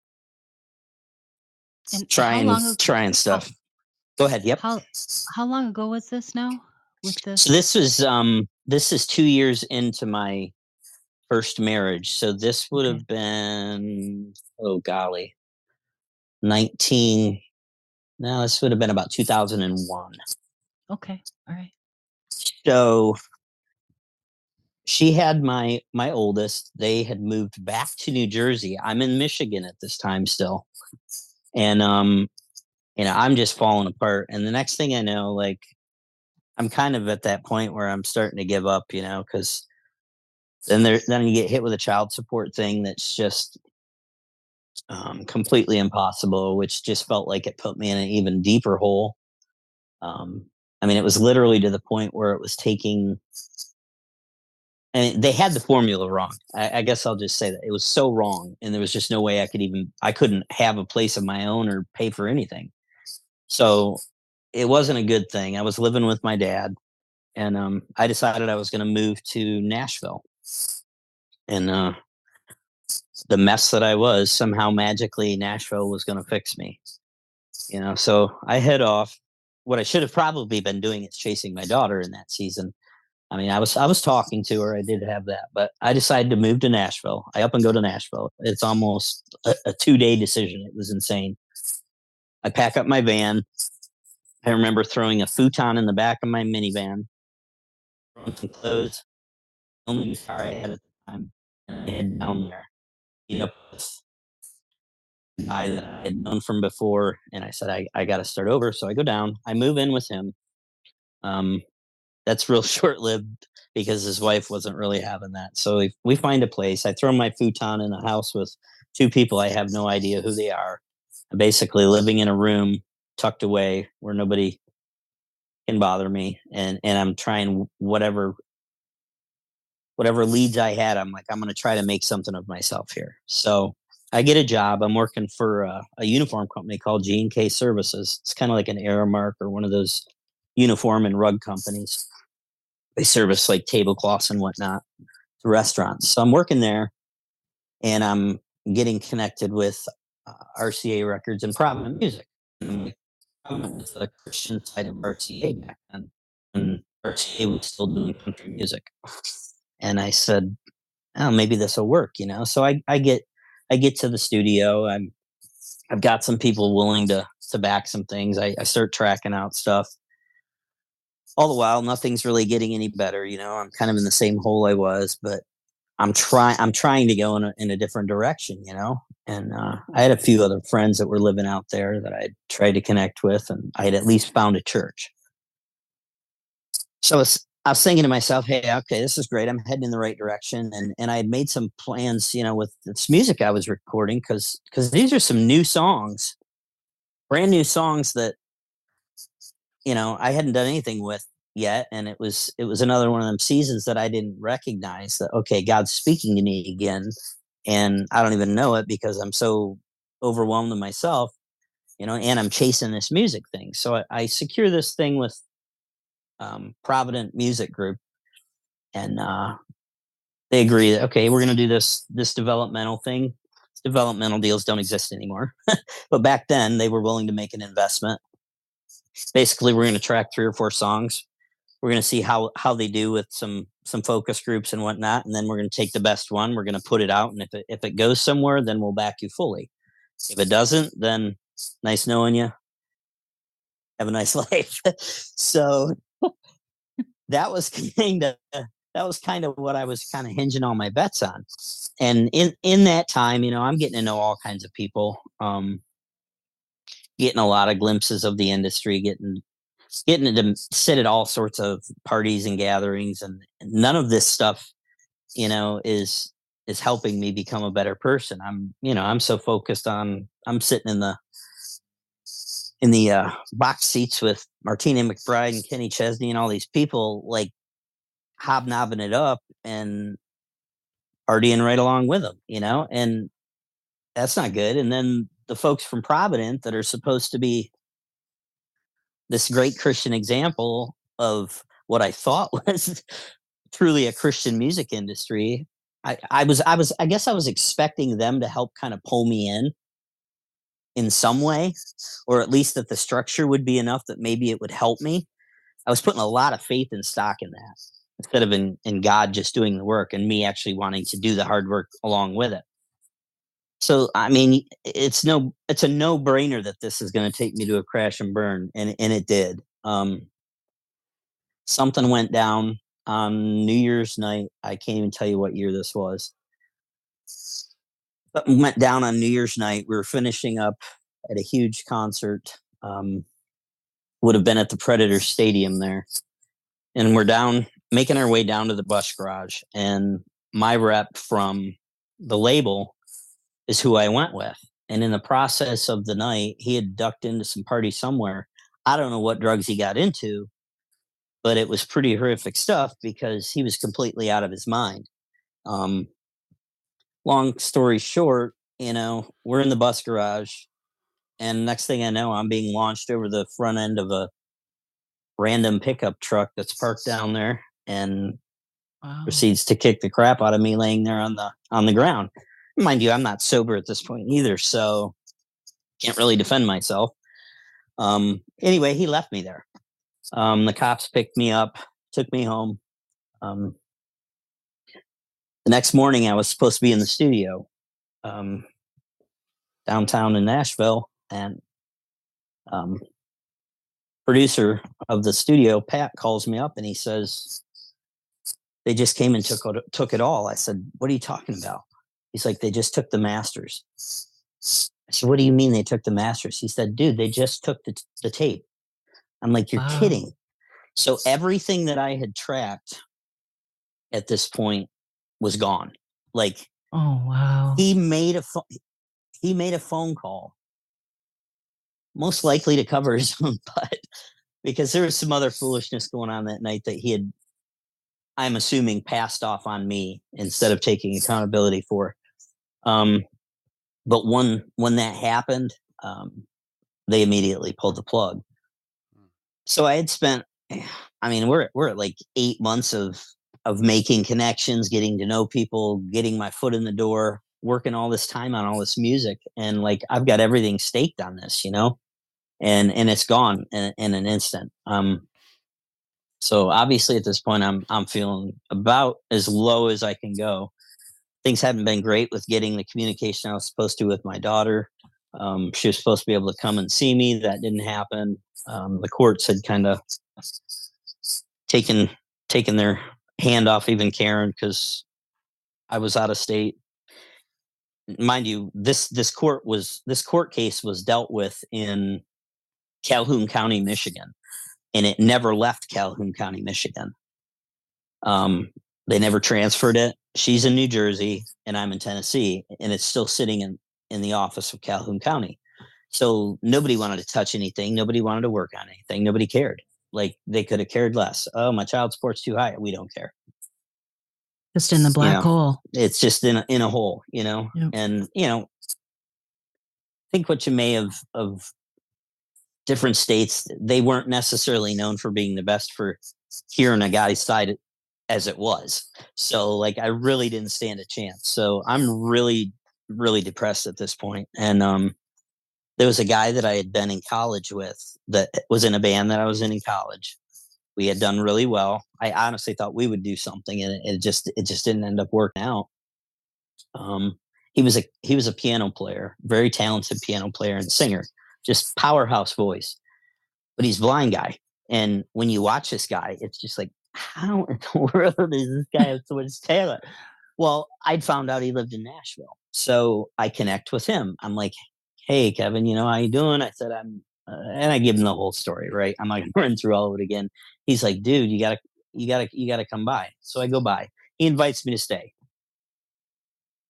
And trying, how ago, trying how, stuff. Go ahead. Yep. how how long ago was this now with So this? this was um this is two years into my first marriage. So this would have been oh golly, nineteen. No, this would have been about two thousand and one. Okay. All right. So she had my my oldest. They had moved back to New Jersey. I'm in Michigan at this time still, and um, you know, I'm just falling apart. And the next thing I know, like I'm kind of at that point where I'm starting to give up, you know, because then there then you get hit with a child support thing that's just um, completely impossible, which just felt like it put me in an even deeper hole. Um, I mean, it was literally to the point where it was taking. And they had the formula wrong. I, I guess I'll just say that it was so wrong, and there was just no way I could even. I couldn't have a place of my own or pay for anything. So it wasn't a good thing. I was living with my dad, and um, I decided I was going to move to Nashville. And uh, the mess that I was, somehow magically Nashville was going to fix me. You know, so I head off. What I should have probably been doing is chasing my daughter in that season. I mean, I was I was talking to her. I did have that, but I decided to move to Nashville. I up and go to Nashville. It's almost a, a two day decision. It was insane. I pack up my van. I remember throwing a futon in the back of my minivan, some clothes, only car I had at the time, and I head down there. Meet up with a guy that I had known from before, and I said I, I got to start over. So I go down. I move in with him. Um, that's real *laughs* short lived because his wife wasn't really having that. So we, we find a place. I throw my futon in a house with two people. I have no idea who they are. I'm basically living in a room tucked away where nobody can bother me. And, and I'm trying whatever, whatever leads I had. I'm like, I'm going to try to make something of myself here. So I get a job. I'm working for a, a uniform company called G and K Services. It's kind of like an Aramark or one of those uniform and rug companies. They service like tablecloths and whatnot to restaurants. So I'm working there, and I'm getting connected with uh, RCA Records and Provident Music. Provident was the Christian side of RCA back then, and RCA was still doing country music. And I said, "Oh, maybe this will work," you know. So I, I get I get to the studio. I'm I've got some people willing to to back some things. I, I start tracking out stuff. All the while, nothing's really getting any better. You know, I'm kind of in the same hole I was, but I'm trying. I'm trying to go in a, in a different direction. You know, and uh, I had a few other friends that were living out there that I tried to connect with, and I had at least found a church. So I was, I was thinking to myself, "Hey, okay, this is great. I'm heading in the right direction." And and I had made some plans, you know, with this music I was recording because because these are some new songs, brand new songs that you know I hadn't done anything with yet, and it was it was another one of them seasons that I didn't recognize that okay, God's speaking to me again, and I don't even know it because I'm so overwhelmed in myself, you know, and I'm chasing this music thing. So I, I secure this thing with um, Provident Music Group, and uh, they agree that okay, we're going to do this this developmental thing. Developmental deals don't exist anymore, *laughs* but back then they were willing to make an investment. Basically, we're going to track three or four songs. We're going to see how how they do with some some focus groups and whatnot, and then we're going to take the best one. We're going to put it out, and if it if it goes somewhere, then we'll back you fully. If it doesn't, then nice knowing you. Have a nice *laughs* life. so that was kind of that was kind of what I was kind of hinging all my bets on. And in in that time, you know, I'm getting to know all kinds of people. Um, getting a lot of glimpses of the industry, getting getting to sit at all sorts of parties and gatherings, and none of this stuff, you know, is is helping me become a better person. I'm, you know, I'm so focused on I'm sitting in the in the uh, box seats with Martina McBride and Kenny Chesney and all these people, like hobnobbing it up and partying right along with them, you know, and that's not good. And then the folks from Provident that are supposed to be this great Christian example of what I thought *laughs* was truly a Christian music industry. I, I was, I was, I guess I was expecting them to help kind of pull me in in some way, or at least that the structure would be enough that maybe it would help me. I was putting a lot of faith and stock in that instead of in, in God just doing the work and me actually wanting to do the hard work along with it. So I mean, it's no, it's a no brainer that this is going to take me to a crash and burn, and and it did. Um, something went down on New Year's night. I can't even tell you what year this was. Something went down on New Year's night. We were finishing up at a huge concert. Um, would have been at the Predator Stadium there, and we're down making our way down to the bus garage, and my rep from the label is who I went with. And in the process of the night, he had ducked into some party somewhere. I don't know what drugs he got into, but it was pretty horrific stuff because he was completely out of his mind. Um, long story short, you know, we're in the bus garage, and next thing I know, I'm being launched over the front end of a random pickup truck that's parked down there and wow. proceeds to kick the crap out of me laying there on the on the ground mind you, I'm not sober at this point either, so can't really defend myself. Um, anyway, he left me there. Um, the cops picked me up, took me home. Um, the next morning, I was supposed to be in the studio um, downtown in Nashville, and um, producer of the studio, Pat, calls me up and he says, "They just came and took took it all." I said, "What are you talking about?" He's like, they just took the masters. I said, what do you mean they took the masters? He said, dude, they just took the, the tape. I'm like, you're wow. kidding. So everything that I had tracked at this point was gone. Like, oh wow, he made a phone. He made a phone call, most likely to cover *laughs* his own butt, because there was some other foolishness going on that night that he had, I'm assuming, passed off on me instead of taking accountability for. Um, but when when that happened, um, they immediately pulled the plug. Hmm. So I had spent, I mean, we're we're at like eight months of of making connections, getting to know people, getting my foot in the door, working all this time on all this music, and like I've got everything staked on this, you know, and and it's gone in, in an instant. Um, so obviously at this point, I'm I'm feeling about as low as I can go things haven't been great with getting the communication I was supposed to with my daughter. Um, she was supposed to be able to come and see me. That didn't happen. Um, the courts had kind of taken taken their hand off even Karen because I was out of state. Mind you, this this court was this court case was dealt with in Calhoun County, Michigan, and it never left Calhoun County, Michigan. Um, they never transferred it. She's in New Jersey and I'm in Tennessee, and it's still sitting in, in the office of Calhoun County. So nobody wanted to touch anything. Nobody wanted to work on anything. Nobody cared. Like they could have cared less. Oh, my child support's too high. We don't care. Just in the black you know, hole. It's just in a, in a hole, you know. Yep. And you know, think what you may have of different states. They weren't necessarily known for being the best for here hearing a guy's side as it was. So like I really didn't stand a chance. So I'm really really depressed at this point. And um there was a guy that I had been in college with that was in a band that I was in in college. We had done really well. I honestly thought we would do something and it, it just it just didn't end up working out. Um he was a he was a piano player, very talented piano player and singer, just powerhouse voice. But he's blind guy. And when you watch this guy, it's just like how in the world does this guy have so much talent? Well, I'd found out he lived in Nashville, so I connect with him. I'm like, "Hey, Kevin, you know how you doing?" I said, "I'm," uh, and I give him the whole story. Right? I'm like, *laughs* run through all of it again. He's like, "Dude, you gotta, you gotta, you gotta come by." So I go by. He invites me to stay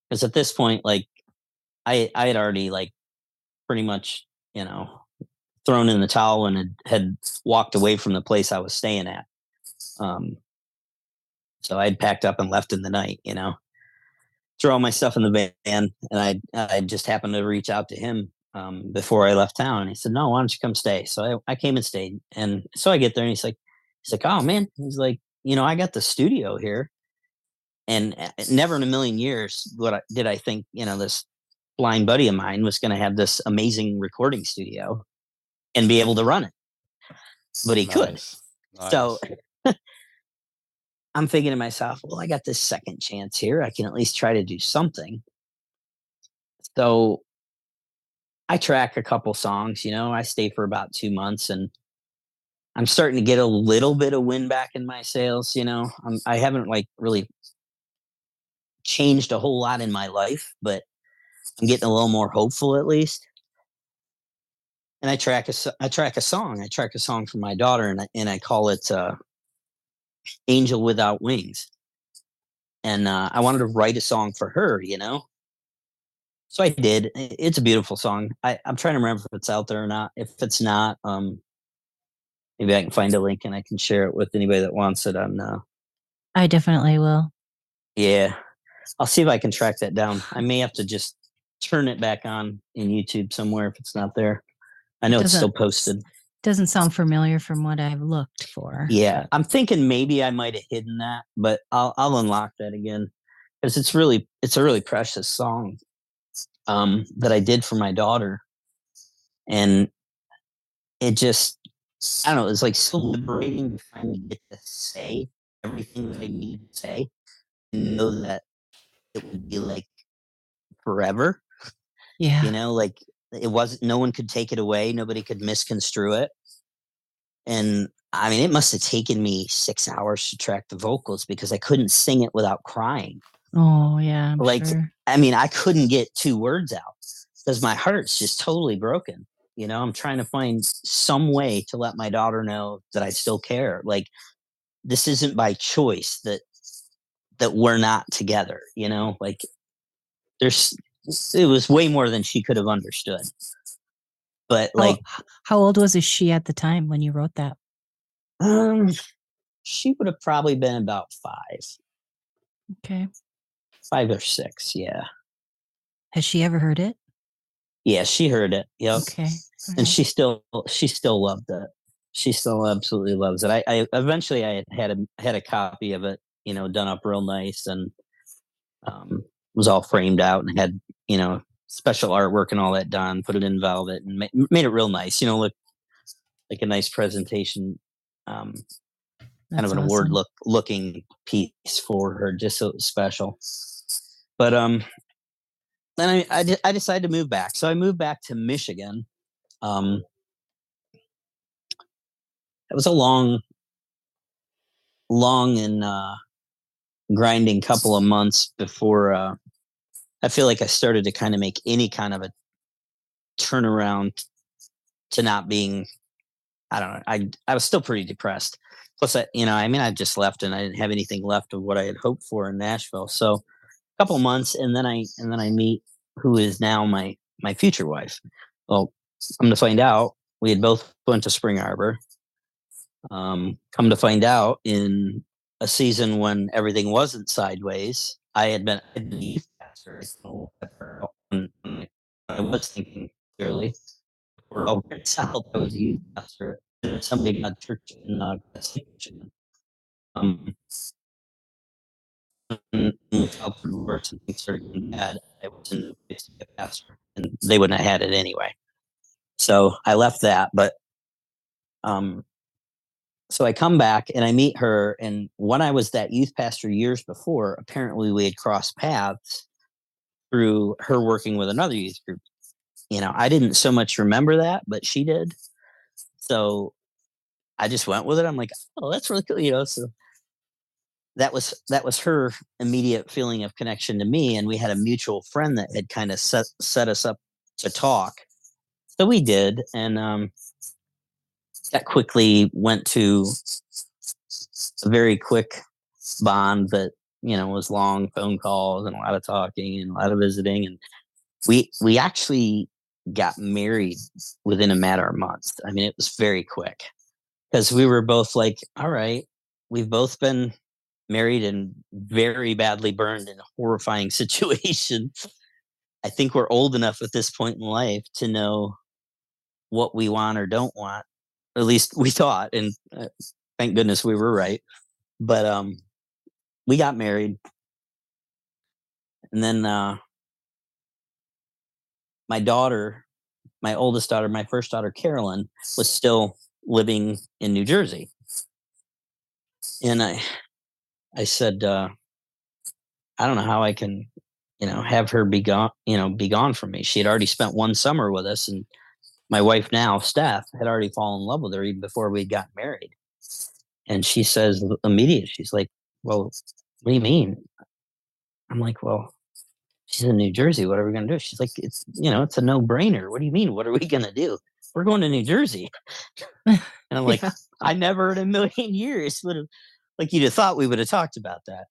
because at this point, like, I I had already like pretty much, you know, thrown in the towel and had, had walked away from the place I was staying at. Um, so I'd packed up and left in the night, you know, threw all my stuff in the van, and I I just happened to reach out to him um, before I left town, and he said, "No, why don't you come stay?" So I, I came and stayed, and so I get there, and he's like, he's like, "Oh man," he's like, "You know, I got the studio here." And uh, never in a million years what I, did I think, you know, this blind buddy of mine was going to have this amazing recording studio and be able to run it. But he could. Nice. So Nice. I'm thinking to myself, well, I got this second chance here. I can at least try to do something. So I track a couple songs, you know, I stay for about two months and I'm starting to get a little bit of win back in my sails, you know. I'm, I haven't like really changed a whole lot in my life, but I'm getting a little more hopeful at least. And I track a I track a song. I track a song for my daughter, and I, and I call it uh, "Angel Without Wings." And uh, I wanted to write a song for her, you know. So I did. It's a beautiful song. I, I'm trying to remember if it's out there or not. If it's not, um, maybe I can find a link and I can share it with anybody that wants it on. Uh, I definitely will. yeah, I'll see if I can track that down. I may have to *sighs* just turn it back on in YouTube somewhere if it's not there. I know it's still posted. Doesn't sound familiar from what I've looked for. Yeah, I'm thinking maybe I might have hidden that, but I'll I'll unlock that again because it's really it's a really precious song um, that I did for my daughter, and it just I don't know. It's like so liberating to finally get to say everything that I need to say, and know that it would be like forever. Yeah. you know like it wasn't no one could take it away nobody could misconstrue it and i mean it must have taken me six hours to track the vocals because i couldn't sing it without crying Oh, yeah. I'm Like, sure. i mean i couldn't get two words out because my heart's just totally broken you know i'm trying to find some way to let my daughter know that i still care like this isn't by choice that that we're not together you know like there's it was way more than she could have understood but How- like how old was she at the time when you wrote that? Um, she would have probably been about five, Okay. five or six. Yeah, Has she ever heard it? yeah, she heard it. Okay. and she still she still loved it. She still absolutely loves it. I, I eventually I had a had a copy of it, you know, done up real nice and um was all framed out and had you know special artwork and all that done. Put it in velvet and ma- made it real nice. You know, look like a nice presentation. Um, kind of That's an award look looking piece for her, just so it was special. But um, then I I, I decided to move back, so I moved back to Michigan. Um, it was a long, long and uh, grinding couple of months before uh, I feel like I started to kind of make any kind of a turnaround to not being. I don't know. I I was still pretty depressed plus I, you know i mean i just left and i didn't have anything left of what i had hoped for in nashville so a couple months and then i and then i meet who is now my my future wife well come to find out we had both went to spring arbor um come to find out in a season when everything wasn't sideways i had been, A I still had her when- when i was thinking clearly or over in south i was a youth pastor somebody got church in uh. Um, and with help from divorce and things started going bad, I was in the place to a pastor, and they wouldn't have had it anyway. So I left that, but um, so I come back and I meet her, and when I was that youth pastor years before, apparently we had crossed paths through her working with another youth group. You know, I didn't so much remember that, but she did. So I just went with it. I'm like, oh, that's really cool. You know, so that was that was her immediate feeling of connection to me and we had a mutual friend that had kind of set set us up to talk so we did and um that quickly went to a very quick bond that you know was long phone calls and a lot of talking and a lot of visiting and we we actually got married within a matter of months. I mean it was very quick because we were both like all right we've both been married and very badly burned in a horrifying *laughs* situation. I think we're old enough at this point in life to know what we want or don't want. At least we *laughs* thought and uh, thank goodness we were right. But um we got married. And then uh my daughter my oldest daughter my first daughter carolyn was still living in new jersey. And i i said uh i don't know how i can you know have her be gone you know be gone from me. She had already spent one summer with us and my wife now steph had already fallen in love with her even before we got married. And she says immediately she's like well what do you mean? I'm like well she's in new jersey what are we going to do? She's like it's you know it's a no-brainer. What do you mean? What are we *laughs* going to do? We're going to new jersey. *laughs* And i'm like Yeah. i never in a million *laughs* years would have like you'd have thought we would have talked about that.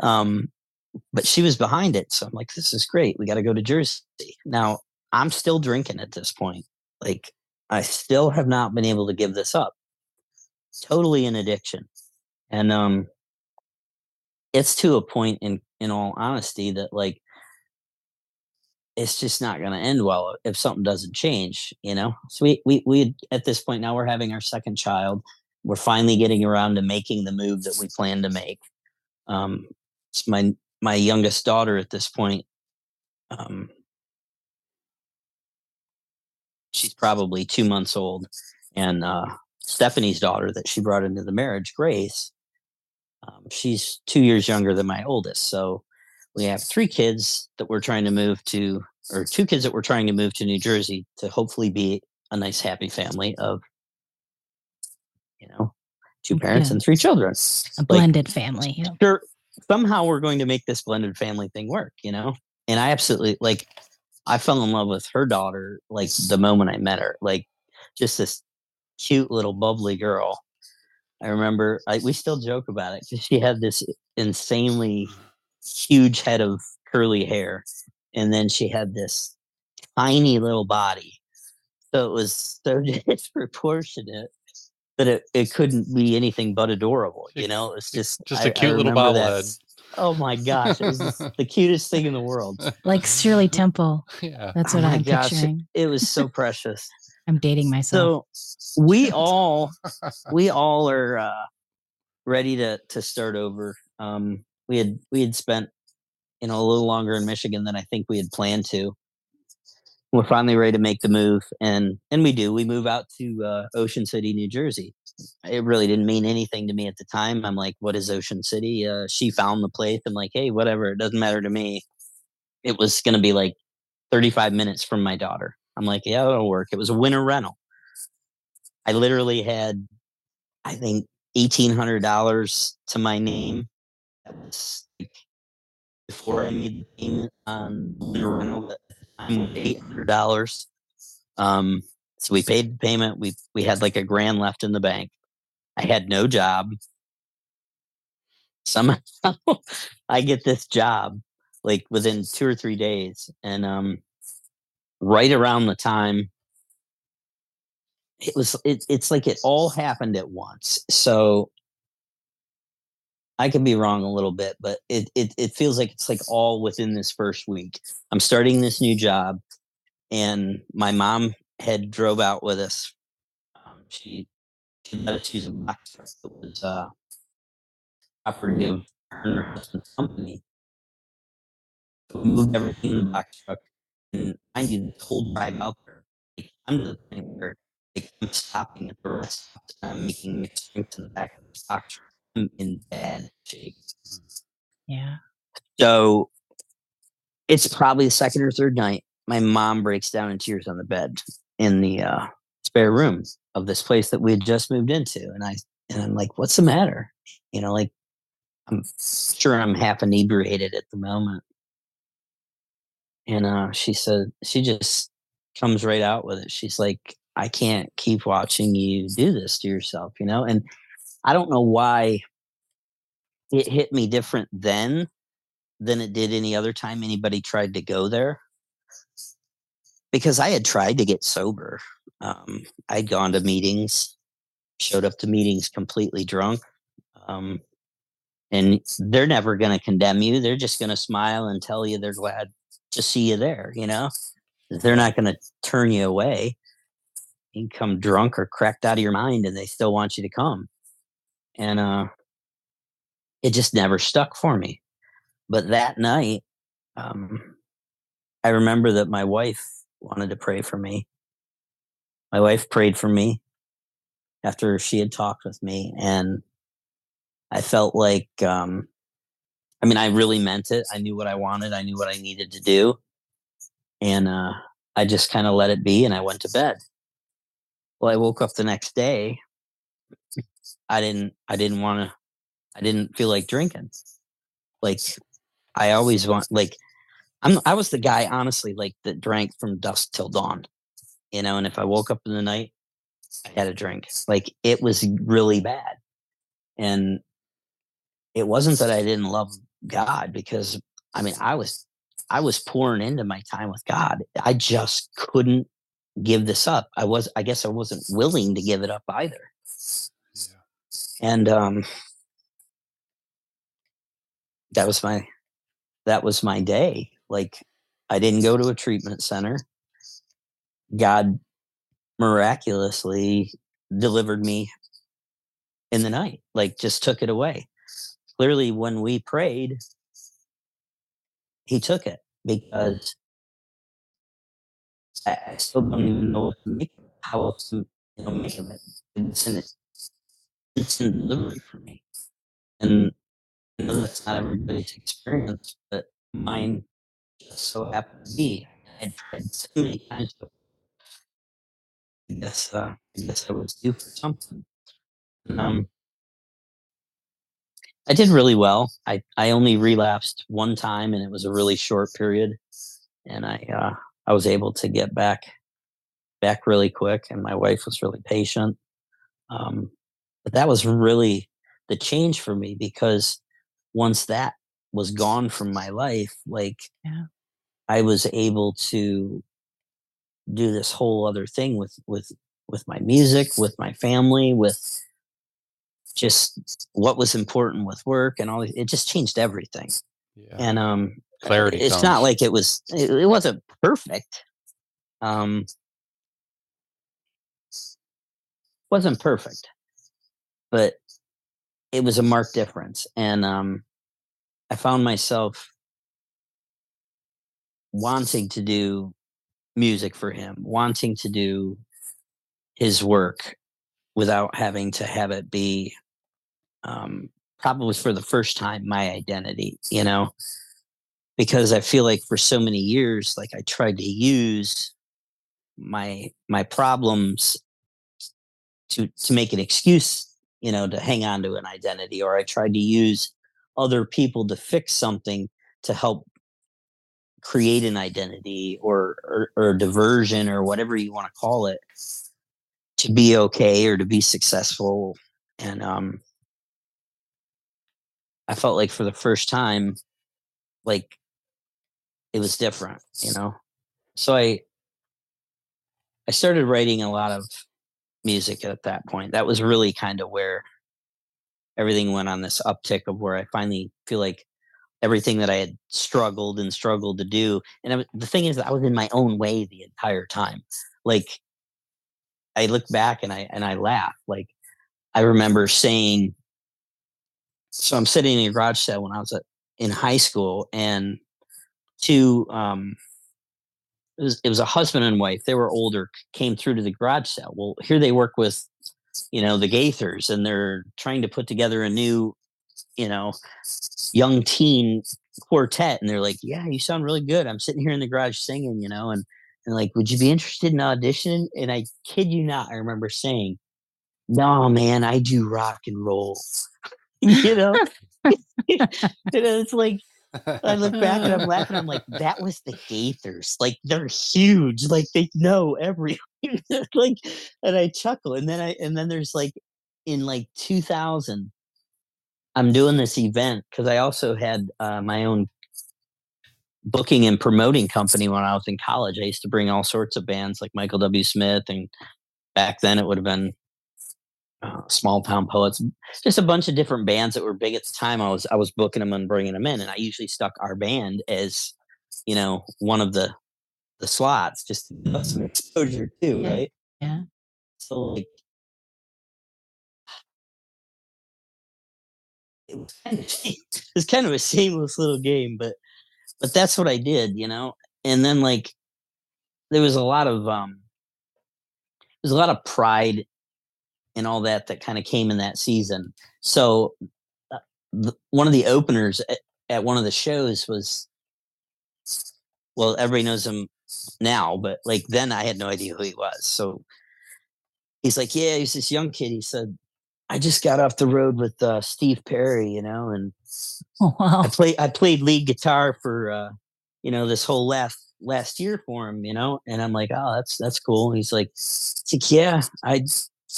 Um but she was behind it so i'm like this is great. We got to go to jersey. Now i'm still drinking at this point. Like i still have not been able to give this up. Totally an addiction and um it's to a point in in all honesty that like it's just not going to end well if something doesn't change you know? So we we we at this point now we're having our second child. We're finally getting around to making the move that we plan to make. Um it's my my youngest daughter at this point um she's probably two months old and uh stephanie's daughter that she brought into the marriage grace um, she's two years younger than my oldest so we have three kids that we're trying to move to or two kids that we're trying to move to new jersey to hopefully be a nice happy family of you know two parents Yeah. and three children A blended family. Yeah. sure somehow we're going to make this blended family thing work you know and i absolutely like i fell in love with her daughter like the moment i met her like just this cute little bubbly girl i remember I, we still joke about it because she had this insanely mm-hmm. huge head of curly hair and then she had this tiny little body so it was so *laughs* disproportionate that it, it couldn't be anything but adorable you know it's just Just a a cute little bobblehead. oh my gosh it was *laughs* the cutest thing in the world *laughs* Like Shirley Temple. yeah. That's Oh what my I'm gosh, picturing. it was so precious I'm dating myself. so we *laughs* all we all are uh ready to to start over. Um we had we had spent you know a little longer in michigan than i think we had planned to. We're finally ready to make the move and and we do. We move out to uh, ocean city new jersey. It really didn't mean anything to me at the time. I'm like what is ocean city? Uh, she found the place. I'm like hey whatever. It doesn't matter to me. It was going to be like 35 minutes from my daughter i'm like yeah that'll work. It was a winter rental. I literally had i think $1800 to my name. That was like before i made the payment on winter rental at the time $800 um so we paid the payment. We we had like a grand left in the bank. I had no job. Somehow *laughs* i get this job like within two or three days and um right around the time it was it, it's like it all happened at once. So i could be wrong a little bit but it, it it feels like it's like all within this first week. I'm starting this new job and my mom had drove out with us um, she, she let us use a box truck that was uh of her and husband's company. We moved everything in the box truck and mind you this whole drive out there like, i'm to the point where like, I'm stopping at the rest stop and I'm making mixed drinks in the back of the box truck. I'm in bad shape. yeah. So it's probably the second or third night. My mom breaks down in tears on the bed in the uh, spare room of this place that we had just moved into, and I and I'm like, "What's the matter?" You know, like I'm sure I'm half inebriated at the moment. And uh, she said, she just comes right out with it. She's like, I can't keep watching you do this to yourself, you know? And I don't know why it hit me different then than it did any other time anybody tried to go there. Because I had tried to get sober. Um, I'd gone to meetings, showed up to meetings completely drunk. Um, and they're never going to condemn you. They're just going to smile and tell you they're glad to see you there, you know? They're not going to turn you away. You come drunk or cracked out of your mind and they still want you to come. And uh it just never stuck for me. But that night, um I remember that my wife wanted to pray for me. My wife prayed for me after she had talked with me and I felt like um I mean I really meant it. I knew what I wanted, I knew what I needed to do. And uh I just kind of let it be and I went to bed. Well, I woke up the next day. I didn't I didn't want to I didn't feel like drinking. Like I always want like I'm I was the guy honestly like that drank from dusk till dawn. You know, and if I woke up in the night, I had a drink. Like it was really bad. And it wasn't that I didn't love God because I mean I was I was pouring into my time with God. I just couldn't give this up. I was I guess I wasn't willing to give it up either. Yeah. And um that was my that was my day. Like I didn't go to a treatment center. God miraculously delivered me in the night, like just took it away. Clearly, when we prayed, he took it because I, I still don't even know make how else to you know make of it. It's an instant delivery for me, and I know that's not everybody's experience, but mine just so happened to be. I had tried so many times, but I guess uh, I guess I was due for something. And, um, I did really well. I I only relapsed one time, and it was a really short period, and I uh, I was able to get back back really quick, and my wife was really patient. Um, but that was really the change for me because once that was gone from my life, like yeah. I was able to do this whole other thing with with with my music, with my family, with just what was important with work and all it just changed everything. Yeah. And um clarity it's comes. not like it was it, it wasn't perfect. Um wasn't perfect. But it was a marked difference and um I found myself wanting to do music for him, wanting to do his work without having to have it be um, probably for the first time my identity, you know, because I feel like for so many years, like I tried to use my my problems to to make an excuse, you know, to hang on to an identity, or I tried to use other people to fix something to help create an identity or, or, or diversion or whatever you want to call it to be okay or to be successful. And um i felt like for the first time like it was different you know so i i started writing a lot of music at that point that was really kind of where everything went on this uptick of where i finally feel like everything that I had struggled and struggled to do. And the thing is, I was in my own way the entire time. Like, I look back and I and I laugh. Like, I remember saying, so I'm sitting in a garage sale when I was at, in high school, and two, um, it was it was a husband and wife. They were older, came through to the garage sale. Well, here they work with, you know, the Gaithers, and they're trying to put together a new you know, young teen quartet and they're like, Yeah, you sound really good. I'm sitting here in the garage singing, you know, and and like, would you be interested in auditioning? And I kid you not, I remember saying, No, man, I do rock and roll. *laughs* you know, *laughs* *laughs* you know, it's like I look back and I'm laughing. I'm like, that was the Gaithers. Like they're huge. Like they know every like, and I chuckle. And then I and then there's like in like 2000, I'm doing this event because I also had uh, my own booking and promoting company when I was in college. I used to bring all sorts of bands like Michael W. Smith, and back then it would have been uh, Small Town Poets, just a bunch of different bands that were big at the time. I was I was booking them and bringing them in, and I usually stuck our band as you know one of the the slots just to some exposure too, Yeah. right? Yeah. So like. It was kind of *laughs* it was kind of a seamless little game, but but that's what I did, you know. And then like there was a lot of um there's a lot of pride and all that that kind of came in that season. So uh, the, one of the openers at, at one of the shows was well, everybody knows him now, but like then I had no idea who he was. So he's like, yeah, he's this young kid. He said, I just got off the road with uh, Steve Perry, you know, and Oh, wow. I played I played lead guitar for uh, you know this whole last last year for him, you know, and I'm like, oh, that's that's cool. He's like, it's like, yeah, I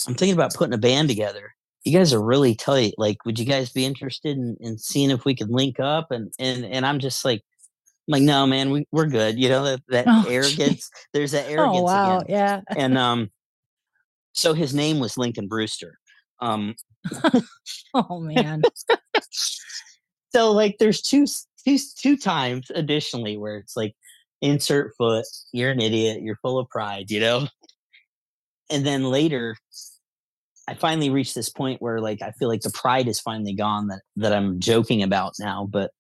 I'm thinking about putting a band together. You guys are really tight. Like, would you guys be interested in, in seeing if we could link up? And and and I'm just like, I'm like, no, man, we we're good. You know that that Oh, *laughs* arrogance. There's that arrogance Oh, wow. again. Yeah. And *laughs* um, so his name was Lincoln Brewster. Um, *laughs* Oh, man. so like there's two two two times additionally where it's like insert foot you're an idiot you're full of pride you know and then later i finally reached this point where like i feel like the pride is finally gone that that i'm joking about now but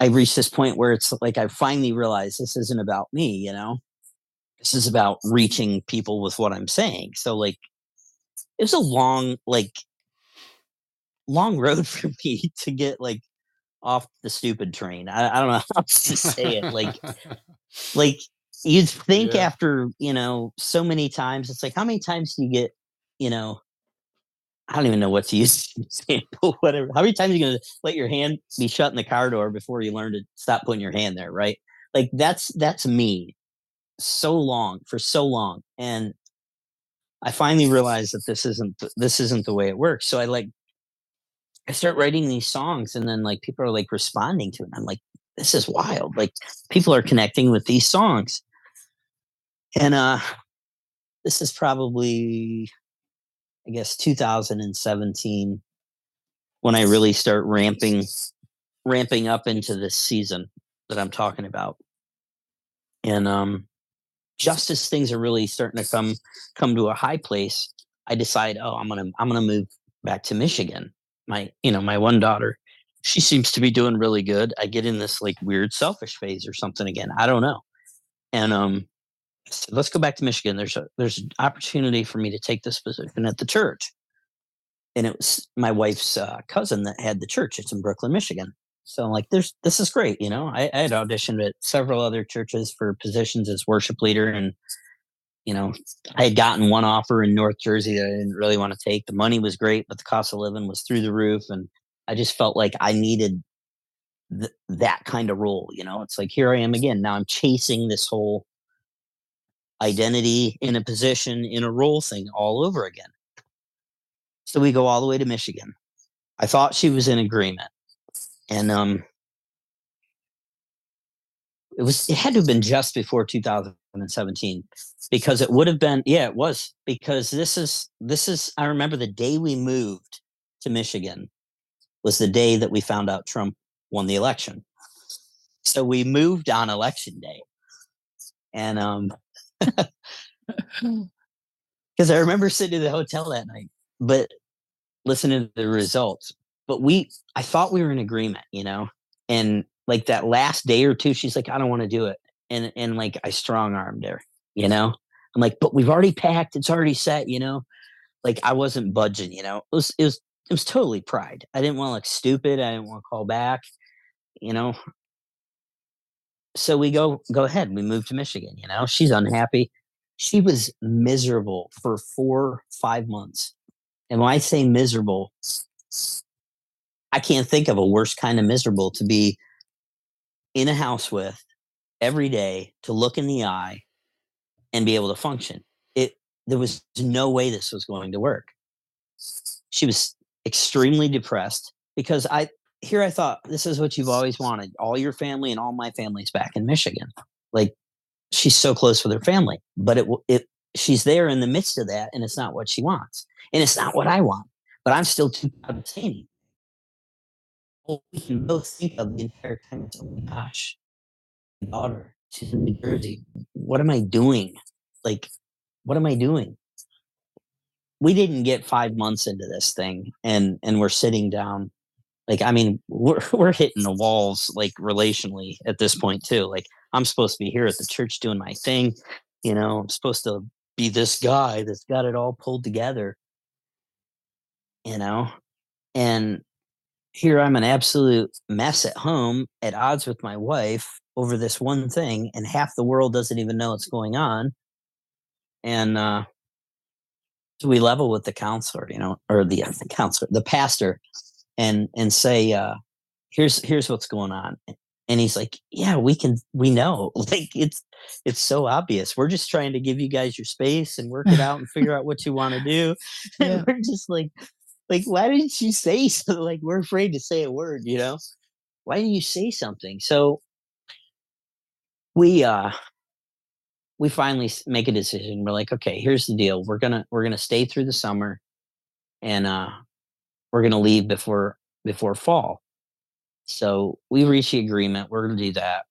i reached this point where it's like i finally realized this isn't about me you know this is about reaching people with what i'm saying so like it was a long like long road *laughs* for me to get like off the stupid train. I, I don't know how to say it. Like, *laughs* like you'd think Yeah. after you know so many times, it's like how many times do you get, you know, I don't even know what to use *laughs* example, whatever. How many times are you gonna let your hand be shut in the car door before you learn to stop putting your hand there, right? Like that's that's me so long for so long. And I finally realized that this isn't th- this isn't the way it works. So I like I start writing these songs and then like people are like responding to it. I'm like, this is wild. Like people are connecting with these songs. And uh this is probably I guess 2017 when I really start ramping ramping up into this season that I'm talking about. And um just as things are really starting to come come to a high place, I decide, oh, I'm gonna I'm gonna move back to Michigan. My you know my one daughter, she seems to be doing really good. I get in this like weird selfish phase or something again. I don't know. And um, Said, let's go back to Michigan. There's a there's an opportunity for me to take this position at the church. And it was my wife's uh, cousin that had the church. It's in Brooklyn, Michigan. So I'm like, there's this is great. You know, I, I had auditioned at several other churches for positions as worship leader, and you know, I had gotten one offer in North Jersey that I didn't really want to take. The money was great, but the cost of living was through the roof, and I just felt like I needed th- that kind of role. You know, it's like here I am again. Now I'm chasing this whole identity in a position in a role thing all over again. So we go all the way to Michigan. I thought she was in agreement, and um, it was it had to have been just before 2017 because it would have been yeah it was because this is this is I remember the day we moved to Michigan was the day that we found out Trump won the election. So we moved on election day. And um *laughs* because I remember sitting in the hotel that night, but listening to the results. But we I thought we were in agreement, you know. And like that last day or two, she's like, I don't want to do it. And and like I strong armed her, you know. I'm like, but we've already packed, it's already set, you know. Like I wasn't budging, you know. It was it was it was totally pride. I didn't want to look stupid. I didn't want to call back, you know. So we go go ahead. We moved to Michigan, you know. She's unhappy. She was miserable for four, five months. And when I say miserable, I can't think of a worse kind of miserable to be in a house with every day to look in the eye and be able to function. It there was no way this was going to work. She was extremely depressed because I here I thought this is what you've always wanted. All your family and all my family's back in Michigan. Like she's so close with her family, but it it she's there in the midst of that and it's not what she wants. And it's not what I want. But I'm still too proud to say anything. Well, we can both think of the entire time. Oh my gosh, my daughter, she's in New Jersey. What am I doing? Like, what am I doing? We didn't get five months into this thing, and and we're sitting down. Like, I mean, we're *laughs* we're hitting the *laughs* walls like relationally at this point too. Like, I'm supposed to be here at the church doing my thing. You know, I'm supposed to be this guy that's got it all pulled together. You know, and here I'm an absolute mess at home, at odds with my wife over this one thing, and half the world doesn't even know what's going on. And uh, so we level with the counselor, you know, or the, *laughs* the counselor, the pastor, and and say, uh, "Here's here's what's going on." And he's like, "Yeah, we can, we know. *laughs* Like it's it's so obvious. We're just trying to give you guys your space and work it out and figure out what you want to do." *laughs* Yeah. And we're just like, like why didn't you say *laughs* so like we're afraid to say a word you know why didn't you say something so we uh we finally make a decision we're like okay here's the deal we're gonna we're gonna stay through the summer and uh we're gonna leave before before fall. So we reach the agreement we're gonna do that.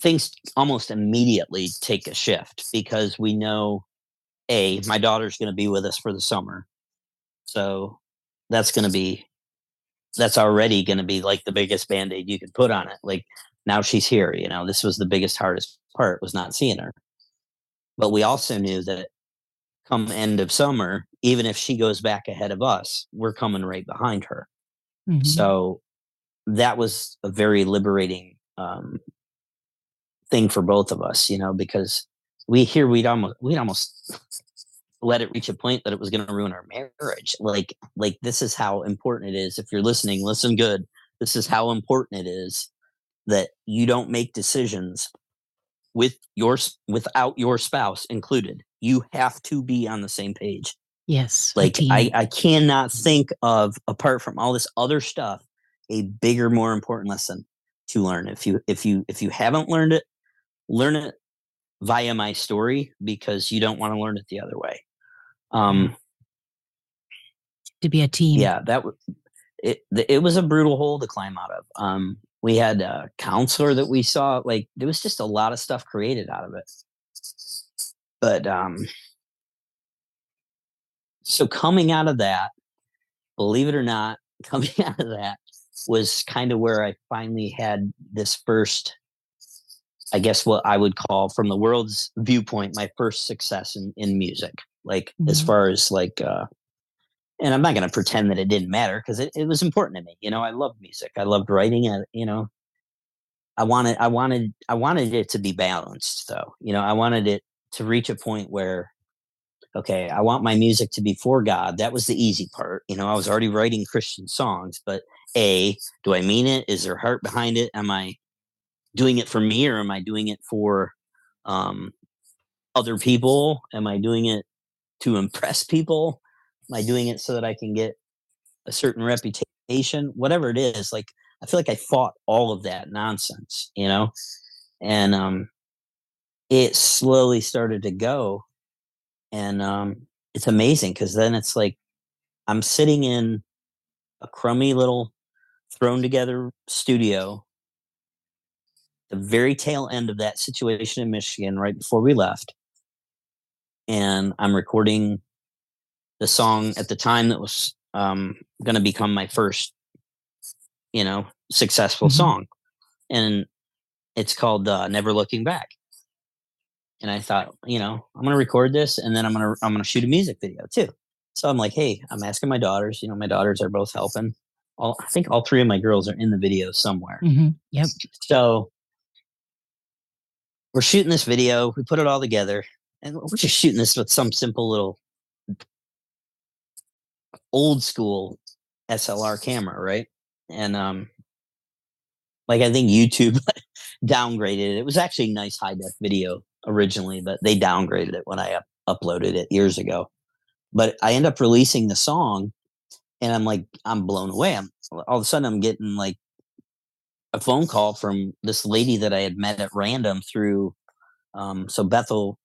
Things almost immediately take a shift because we know a my daughter's gonna be with us for the summer. So that's going to be that's already going to be like the biggest band-aid you could put on it like now she's here you know this was the biggest hardest part was not seeing her. But we also knew that come end of summer even if she goes back ahead of us we're coming right behind her. Mhm. so that was a very liberating um, thing for both of us you know because we here we'd almost we'd almost let it reach a point that it was going to ruin our marriage. Like like this is how important it is. If you're listening listen good. This is how important it is that you don't make decisions with your without your spouse included you have to be on the same page yes. like. I, I cannot think of apart from all this other stuff a bigger more important lesson to learn if you if you if you haven't learned it learn it via my story because you don't want to learn it the other way um to be a team. yeah that w- it it was a brutal hole to climb out of um we had a counselor that we saw like there was just a lot of stuff created out of it but um so coming out of that believe it or not *laughs* coming out of that was kind of where i finally had this first i guess what i would call from the world's viewpoint my first success in, in music like as Mhm. far as like uh and i'm not going to pretend that it didn't matter because it, it was important to me you know i loved music i loved writing and you know i wanted i wanted i wanted it to be balanced though you know i wanted it to reach a point where okay i want my music to be for god that was the easy part you know i was already writing christian songs but a do i mean it? Is there heart behind it? Am i doing it for me or am i doing it for um other people? Am i doing it to impress people? Am i doing it so that i can get a certain reputation? Whatever it is like i feel like i fought all of that nonsense you know? And um it slowly started to go and um it's amazing because then it's like i'm sitting in a crummy little thrown together studio the very tail end of that situation in michigan right before we left. And i'm recording the song at the time that was um, going to become my first you know successful Mhm. song. And it's called uh, never looking back and i thought you know i'm going to record this and then i'm going to i'm going to shoot a music video too so i'm like hey i'm asking my daughters you know my daughters are both helping all i think all three of my girls are in the video somewhere Mhm. Yep. so we're shooting this video we put it all together and we're just shooting this with some simple little old school slr camera right and um, like I think YouTube *laughs* downgraded it. It was actually a nice high def video originally, but they downgraded it when I up- uploaded it years ago. But I end up releasing the song, and I'm like, I'm blown away. I'm all of a sudden I'm getting like a phone call from this lady that I had met at random through um so Bethel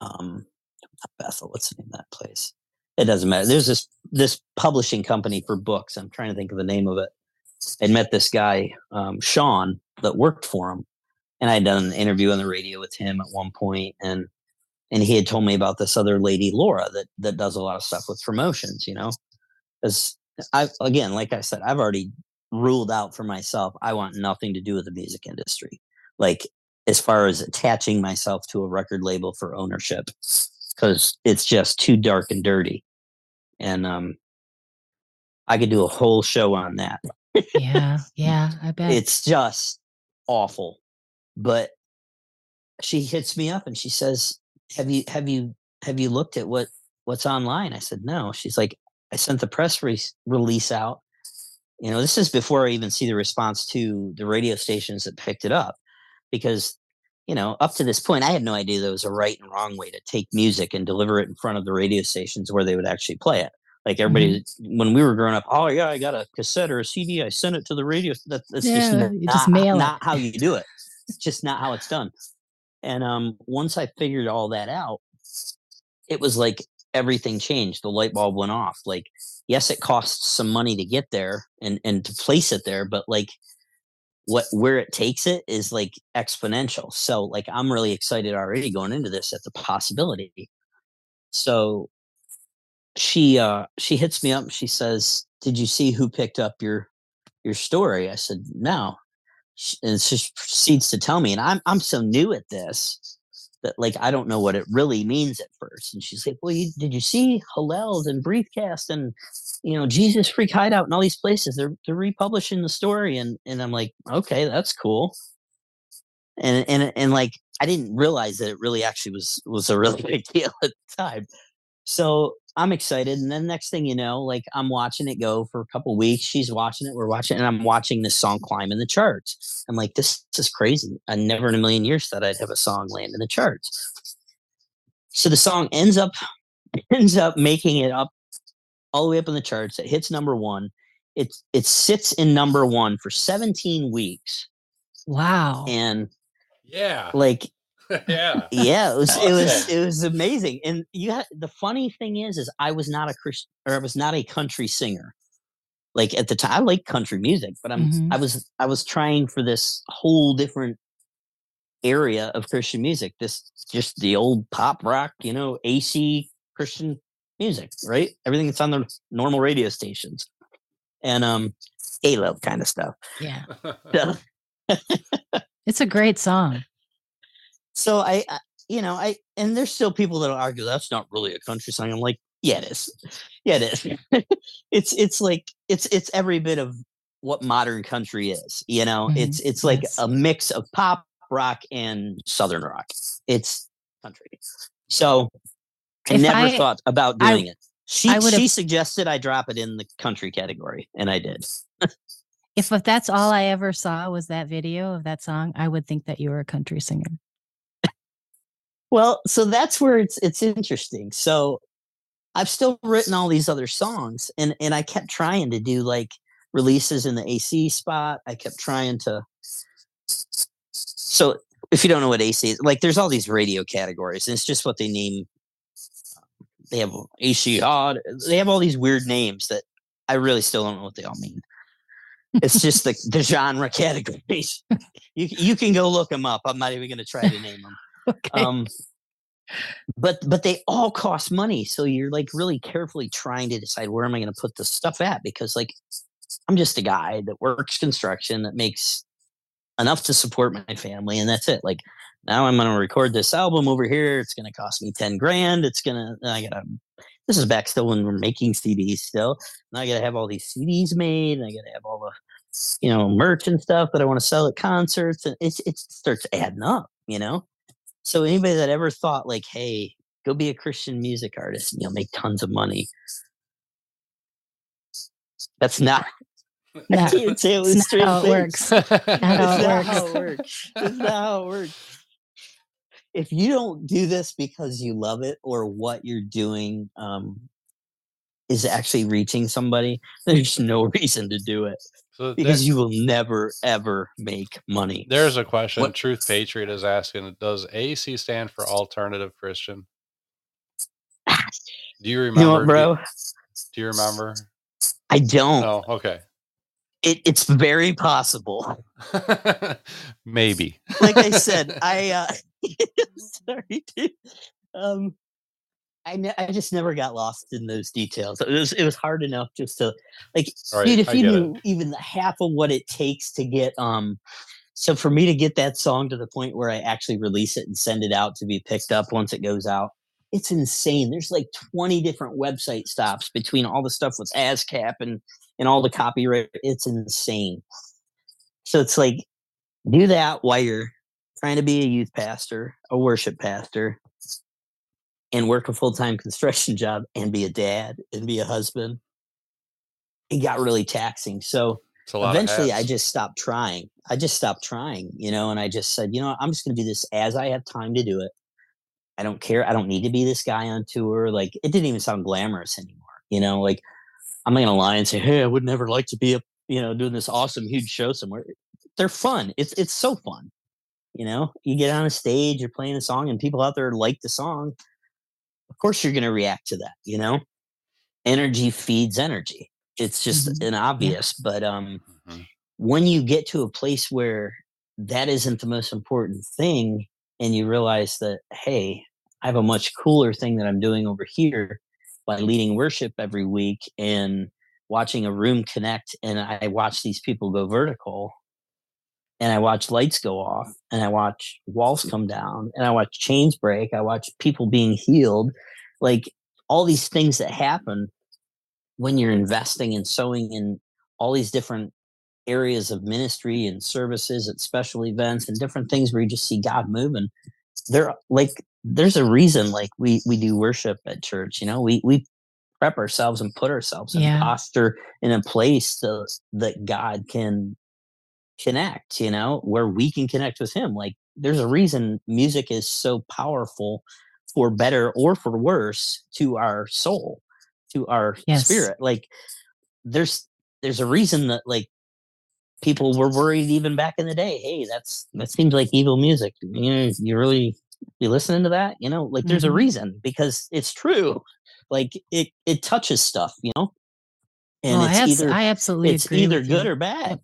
um Bethel, what's the name of that place? It doesn't matter. There's this this publishing company for books. I'm trying to think of the name of it. I met this guy, um, Sean, that worked for him. And I had done an interview on the radio with him at one point and and he had told me about this other lady, Laura, that that does a lot of stuff with promotions, you know. Because I again, like I said, I've already ruled out for myself. I want nothing to do with the music industry. Like as far as attaching myself to a record label for ownership, because it's just too dark and dirty. And um, I could do a whole show on that. Yeah, yeah, I *laughs* bet. It's just awful. But she hits me up and she says, "Have you have you have you looked at what what's online?" I said, "No." She's like, "I sent the press re- release out you know, this is before I even see the response to the radio stations that picked it up, because you know, up to this point, I had no idea there was a right and wrong way to take music and deliver it in front of the radio stations where they would actually play it. Like everybody, mm-hmm. when we were growing up, oh yeah, I got a cassette or a CD, I sent it to the radio. That, that's yeah, just, not, just mail not how you do it. It's just not how it's done. And um, once I figured all that out, it was like everything changed. The light bulb went off. Like yes, it costs some money to get there and and to place it there, but like what where it takes it is like exponential. So like I'm really excited already going into this at the possibility. So she uh she hits me up she says, "Did you see who picked up your your story?" I said, "No." And uh, she proceeds to tell me, and I'm I'm so new at this that like I don't know what it really means at first. And she's like, "Well, you, did you see Hallels and Breathecast and you know Jesus Freak Hideout and all these places? They're they're republishing the story." And and I'm like, "Okay, that's cool." And and and like I didn't realize that it really actually was was a *laughs* really big deal at the time. So I'm excited. And then next thing you know, like I'm watching it go for a couple weeks. She's watching it. We're watching, and I'm watching this song climb in the charts. I'm like, this, this is crazy. I never in a million years thought I'd have a song land in the charts. So the song ends up *laughs* ends up making it up all the way up in the charts. It hits number one. It it sits in number one for 17 weeks. Wow. And yeah, like yeah. *laughs* Yeah, it was it was it was amazing. And you had the funny thing is is I was not a Christian or I was not a country singer. Like at the time I like country music, but I'm mm-hmm. I was I was trying for this whole different area of Christian music. This just the old pop rock, you know, AC Christian music, right? Everything that's on the normal radio stations. And um Halo kind of stuff. Yeah. *laughs* *laughs* it's a great song so I, I, you know, I and there's still people that'll argue that's not really a country song. I'm like, yeah, it is. Yeah, it is. *laughs* it's it's like it's it's every bit of what modern country is. You know, mm-hmm. it's it's like yes. a mix of pop rock and southern rock. It's country. So I if never I, thought about doing I, it. She she suggested I drop it in the country category, and I did. if, if that's all *laughs* I ever saw was that video of that song, I would think that you were a country singer. Well, so that's where it's it's interesting. So I've still written all these other songs and and I kept trying to do like releases in the AC spot. I kept trying to So if you don't know what AC is, like there's all these radio categories and it's just what they name they have AC odd. They have all these weird names that I really still don't know what they all mean. It's just the, the *laughs* genre *laughs* categories. You you can go look them up. I'm not even going to try to name them. *laughs* okay. Um, but but they all cost money, so you're like really carefully trying to decide where am I going to put the stuff at because like I'm just a guy that works construction that makes enough to support my family, and that's it. Like now I'm going to record this album over here. It's going to cost me ten grand. It's gonna I gotta. This is back still when we're making CDs still. And I got to have all these CDs made, and I got to have all the you know merch and stuff that I want to sell at concerts, and it's it starts adding up, you know. So anybody that ever thought like, hey, go be a Christian music artist and you'll make tons of money. That's not *laughs* I No, can't say it was it's not how it works. Not how it how works. it works. It's not *laughs* how it works. If you don't do this because you love it or what you're doing um, is actually reaching somebody, *laughs* there's no reason to do it So because you will never ever make money. there's a question. What- Truth Patriot is asking: Does AC stand for Alternative Christian? *sighs* Do you remember, You know what, do- bro? Do, you remember? I don't. No. Okay. It, it's very possible. *laughs* Maybe. Like I said, *laughs* I uh, sorry, dude. Um, I ne- I just never got lost in those details. It was it was hard enough just to like, Right, dude. If I you get it. even the half of what it takes to get um, so for me to get that song to the point where I actually release it and send it out to be picked up once it goes out, it's insane. There's like 20 different website stops between all the stuff with ASCAP and and all the copyright. It's insane. So it's like do that while you're trying to be a youth pastor, a worship pastor, and work a full time *laughs* construction job and be a dad and be a husband. It got really taxing. So It's a lot. of eventually I just stopped trying. I just stopped trying, you know, and I just said, you know, I'm just going to do this as I have time to do it. I don't care. I don't need to be this guy on tour. Like it didn't even sound glamorous anymore, you know, like I'm not going to lie and say, Hey, I would never like to be a, you know, doing this awesome, huge show somewhere. They're fun. It's, it's so fun. You know, you get on a stage, you're playing a song and people out there like the song. Of course you're going to react to that, you know, energy feeds energy. It's just Mhm. an obvious, but, um, Mhm. when you get to a place where that isn't the most important thing and you realize that hey i have a much cooler thing that i'm doing over here by leading worship every week and watching a room connect and i watch these people go vertical and i watch lights go off and i watch walls come down and i watch chains break i watch people being healed like all these things that happen when you're investing and sowing in all these different areas of ministry and services at special events and different things where you just see God moving. There like there's a reason like we we do worship at church, you know. We we prep ourselves and put ourselves in Yeah. posture in a place so that God can connect, you know, where we can connect with him. Like there's a reason music is so powerful for better or for worse to our soul, to our Yes. spirit. Like there's there's a reason that like people were worried even back in the day. Hey, that's that seems like evil music. You know, you really you listening to that? You know, like there's a Mhm. reason because it's true. Like it it touches stuff, you know. And I, it's abs- either I absolutely it's either good you. or bad.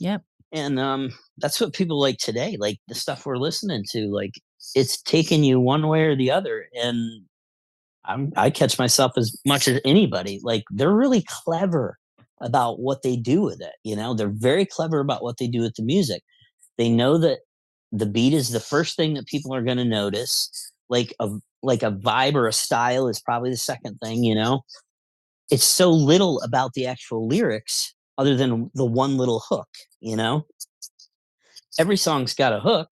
Yep. And um that's what people like today. Like the stuff we're listening to, like it's taking you one way or the other. And I'm I catch myself as much as anybody. Like they're really clever about what they do with it. You know, they're very clever about what they do with the music. They know that the beat is the first thing that people are going to notice. Like a like a vibe or a style is probably the second thing. You know, it's so little about the actual lyrics other than the one little hook. You know, every song's got a hook.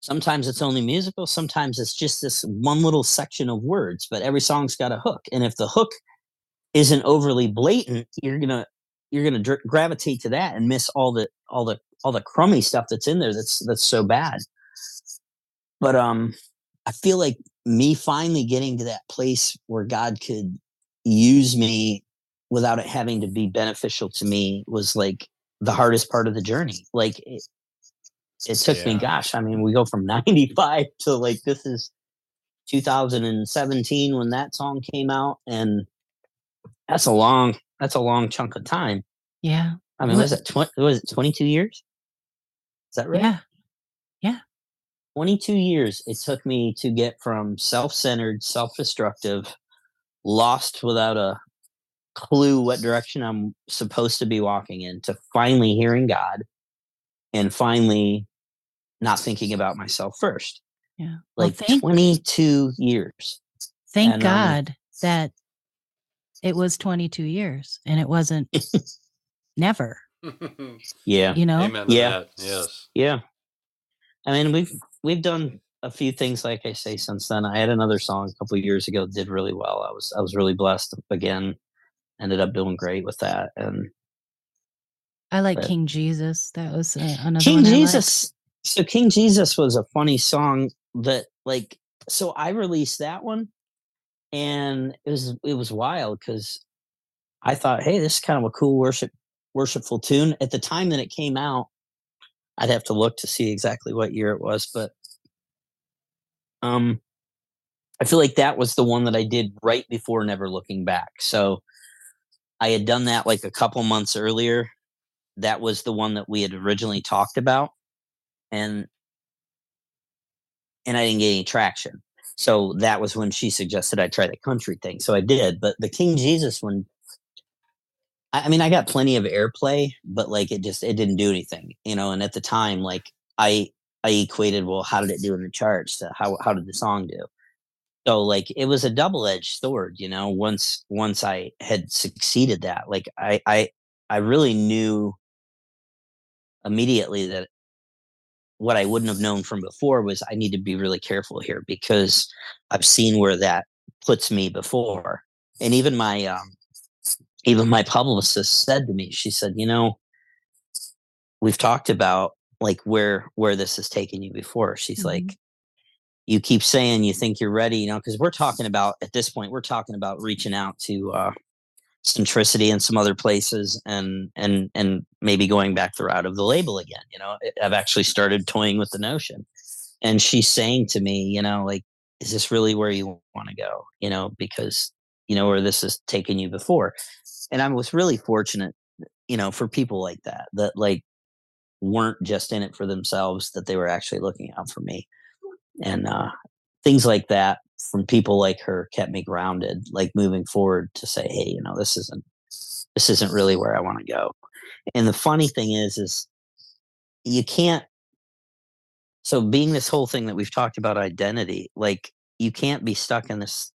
Sometimes it's only musical. Sometimes it's just this one little section of words. But every song's got a hook, and if the hook isn't overly blatant, you're gonna you're gonna dr- gravitate to that and miss all the all the all the crummy stuff that's in there. That's that's so bad. But um, I feel like me finally getting to that place where God could use me without it having to be beneficial to me was like the hardest part of the journey. Like it, it took me, gosh, I mean, we go from *laughs* 95 to like this is 2017 when that song came out. And that's a long, that's a long chunk of time. Yeah. I mean, was it, tw- was it 22 years? Is that right? Yeah. Yeah. 22 years it took me to get from self-centered self-destructive lost without a clue what direction i'm supposed to be walking in to finally hearing god and finally not thinking about myself first Yeah. Well, like thank 22 years thank and, um, God that it was 22 years and it wasn't never. yeah You know. Amen Yeah. that. Yes. yeah i mean we've we've done a few things like i say since then i had another song a couple of years ago did really well i was i was really blessed again ended up doing great with that and I like But- King Jesus. That was uh, another King one I liked. Jesus. So King Jesus was a funny song that like so I released that one and it was it was wild because I thought, hey, this is kind of a cool worship worshipful tune. At the time that it came out, I'd have to look to see exactly what year it was, but um I feel like that was the one that I did right before Never Looking Back. So I had done that like a couple months earlier. That was the one that we had originally talked about. And and I didn't get any traction. So that was when she suggested I try the country thing. So I did. But the King Jesus one, I, I mean, I got plenty of airplay, but like it just it didn't do anything, you know. And at the time, like I I equated, well, how did it do in the charts? How how did the song do? So like it was a double edged sword, you know. Once once I had succeeded that, like I I I really knew immediately that what I wouldn't have known from before was I need to be really careful here because I've seen where that puts me before. And even my um even my publicist said to me, she said, you know, we've talked about like where where this has taken you before. She's Mhm. like, you keep saying you think you're ready, you know, because we're talking about at this point, we're talking about reaching out to uh centricity and some other places and and and maybe going back the route of the label again you know i've actually started toying with the notion. And she's saying to me you know like is this really where you want to go? You know because you know where this has taken you before. And i was really fortunate you know for people like that that like weren't just in it for themselves that they were actually looking out for me and uh things like that from people like her kept me grounded like moving forward to say hey you know this isn't this isn't really where i want to go. And the funny thing is is you can't so being this whole thing that we've talked about identity like you can't be stuck in this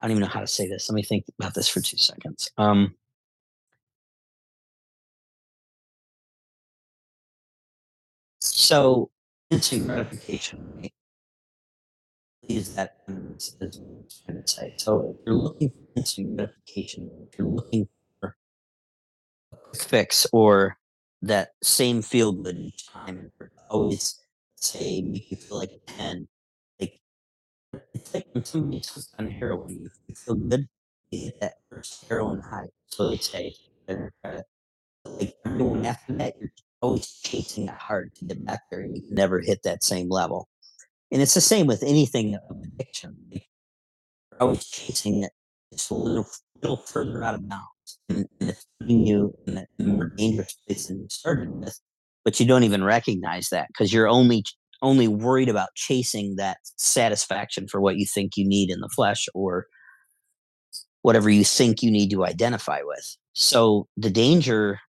i don't even know how to say this let me think about this for two seconds um so instant gratification right, is that is, what I'm trying to say so if you're looking for instant gratification if you're looking for a quick fix or that same feel good each time always say make you feel like a 10 like it's like when somebody's hooked on heroin you feel good you hit that first heroin high so they say they're, uh, like everyone after that you're always chasing it hard to get back there and you can never hit that same level. And it's the same with anything of addiction you're always chasing it just a little little further out of bounds and, and it's putting you in a more dangerous place than you started with but you don't even recognize that because you're only only worried about chasing that satisfaction for what you think you need in the flesh or whatever you think you need to identify with. So the danger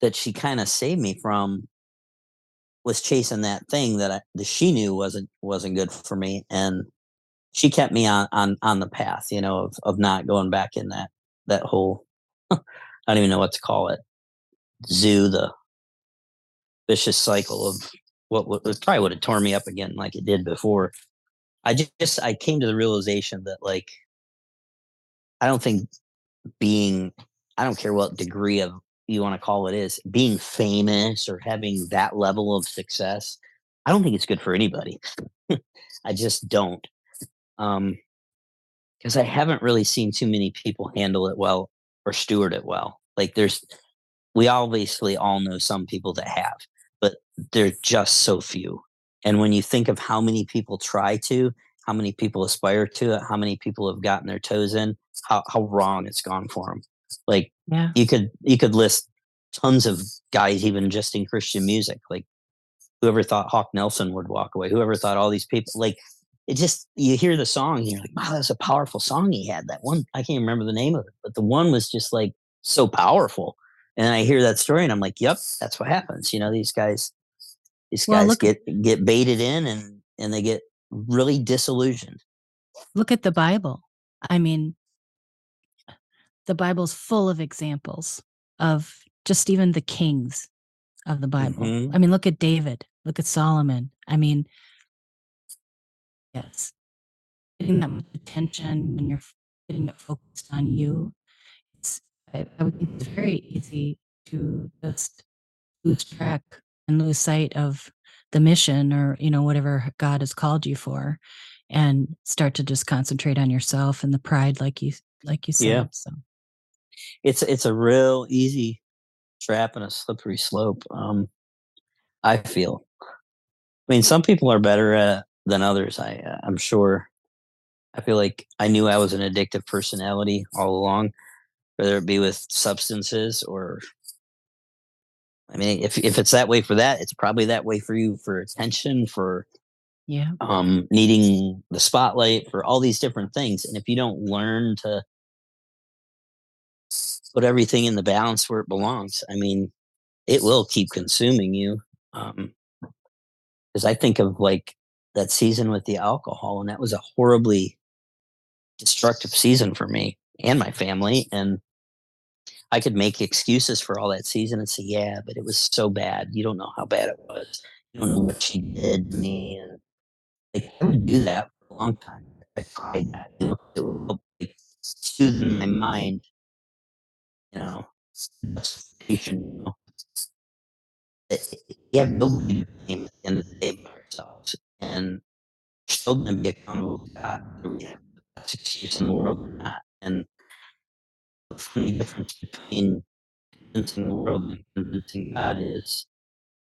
that she kind of saved me from was chasing that thing that I, that she knew wasn't wasn't good for me and she kept me on on on the path you know of of not going back in that that whole *laughs* i don't even know what to call it zoo the vicious cycle of what would probably would have torn me up again like it did before. I just i came to the realization that like i don't think being i don't care what degree of you want to call it is being famous or having that level of success i don't think it's good for anybody. *laughs* I just don't. Um because i haven't really seen too many people handle it well or steward it well. Like there's we obviously all know some people that have but they're just so few. And when you think of how many people try to how many people aspire to it how many people have gotten their toes in how, how wrong it's gone for them like Yeah. you could you could list tons of guys even just in christian music like whoever thought hawk nelson would walk away whoever thought all these people like it just you hear the song and you're like wow that's a powerful song he had that one i can't remember the name of it but the one was just like so powerful and i hear that story and i'm like yep that's what happens you know these guys these Well, guys look- get get baited in and and they get really disillusioned Look at the Bible. I mean, the Bible's full of examples of just even the kings of the Bible. Mhm. I mean, look at David, look at Solomon. I mean, yes, getting that much attention when you're getting it focused on you. It's, I, I would think it's very easy to just lose track and lose sight of the mission or you know whatever God has called you for, and start to just concentrate on yourself and the pride, like you like you said. Yeah. So it's it's a real easy trap and a slippery slope. Um, I feel. I mean, some people are better at than others. I uh, I'm sure. I feel like I knew I was an addictive personality all along, whether it be with substances or. I mean, if if it's that way for that, it's probably that way for you for attention, for yeah, um, needing the spotlight, for all these different things. And if you don't learn to put everything in the balance where it belongs, I mean, it will keep consuming you. Um, because I think of like that season with the alcohol, and that was a horribly destructive season for me and my family. And I could make excuses for all that season and say, "Yeah, but it was so bad. You don't know how bad it was. You don't know what she did to me." And like I would do that for a long time. I tried that. It would, help soothe my mind, you know, justification, you know. It- it- You have nobody to blame at the end of the day but ourselves. And we're still going to be accountable to God, whether we have the best excuse in the world or not. And the funny difference between convincing the world and convincing God is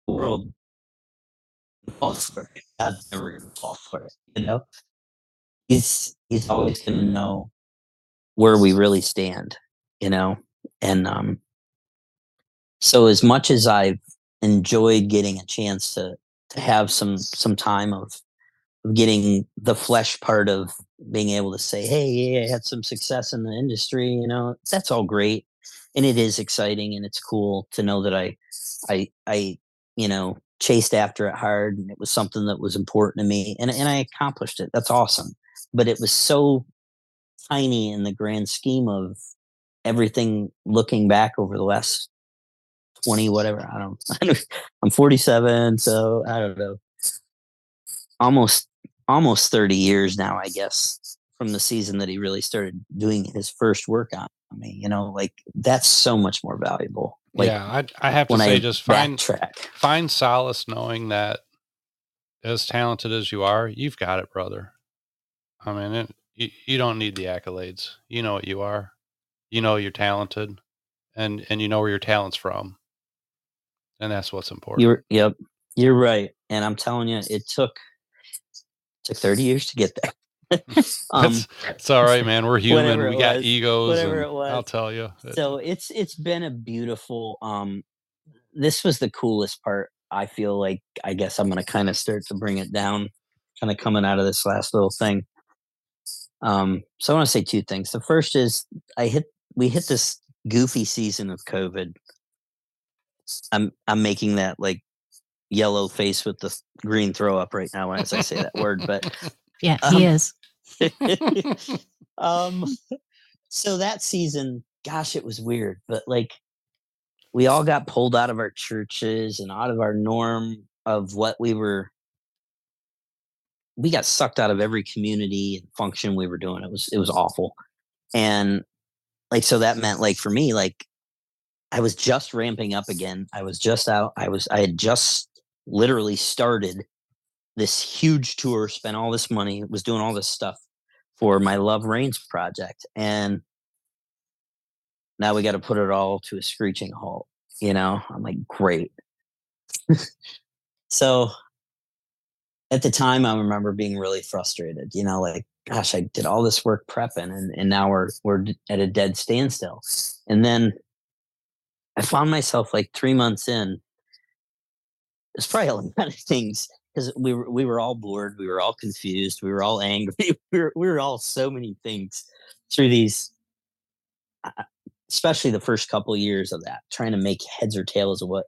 the world falls for it. God's never going to fall for it. You know, He's He's always going to know where we really stand. You know, and um, so as much as I've enjoyed getting a chance to to have some some time of, getting the flesh part of being able to say, hey, yeah, I had some success in the industry. You know, that's all great, and it is exciting and it's cool to know that I, I, I, you know, chased after it hard and it was something that was important to me, and and I accomplished it. That's awesome, but it was so tiny in the grand scheme of everything looking back over the last 20 whatever i don't, *laughs* i'm 47 so i don't know almost almost 30 years now i guess from the season that he really started doing his first work on me you know like that's so much more valuable like yeah, I I have to say, i just find backtrack find solace knowing that as talented as you are, you've got it, brother. I mean, it, you, you don't need the accolades. You know what you are. You know you're talented, and and you know where your talent's from, and that's what's important. you're yep you're right and i'm telling you it took took 30 years to get there *laughs* *laughs* um it's, it's all right, man. We're human. We got was, egos. whatever it was. I'll tell you. so it's it's been a beautiful um this was the coolest part i feel like i guess i'm gonna kind of start to bring it down kind of coming out of this last little thing um so i want to say two things the first is i hit we hit this goofy season of covid. I'm i'm making that like yellow face with the green throw up right now as i say that word but *laughs* yeah, Um, he is. *laughs* um so that season gosh it was weird but like we all got pulled out of our churches and out of our norm of what we were we got sucked out of every community and function we were doing. It was it was awful. And like so that meant like for me like i was just ramping up again i was just out i was i had just literally started this huge tour spent all this money was doing all this stuff for my love reigns project and now we got to put it all to a screeching halt you know? I'm like great. *laughs* So at the time i remember being really frustrated you know like gosh i did all this work prepping and, and now we're we're at a dead standstill. And then i found myself like three months in it's probably a *laughs* lot of things because we were we were all bored we were all confused we were all *laughs* angry we were, we were all so many things through these especially the first couple years of that trying to make heads or tails of what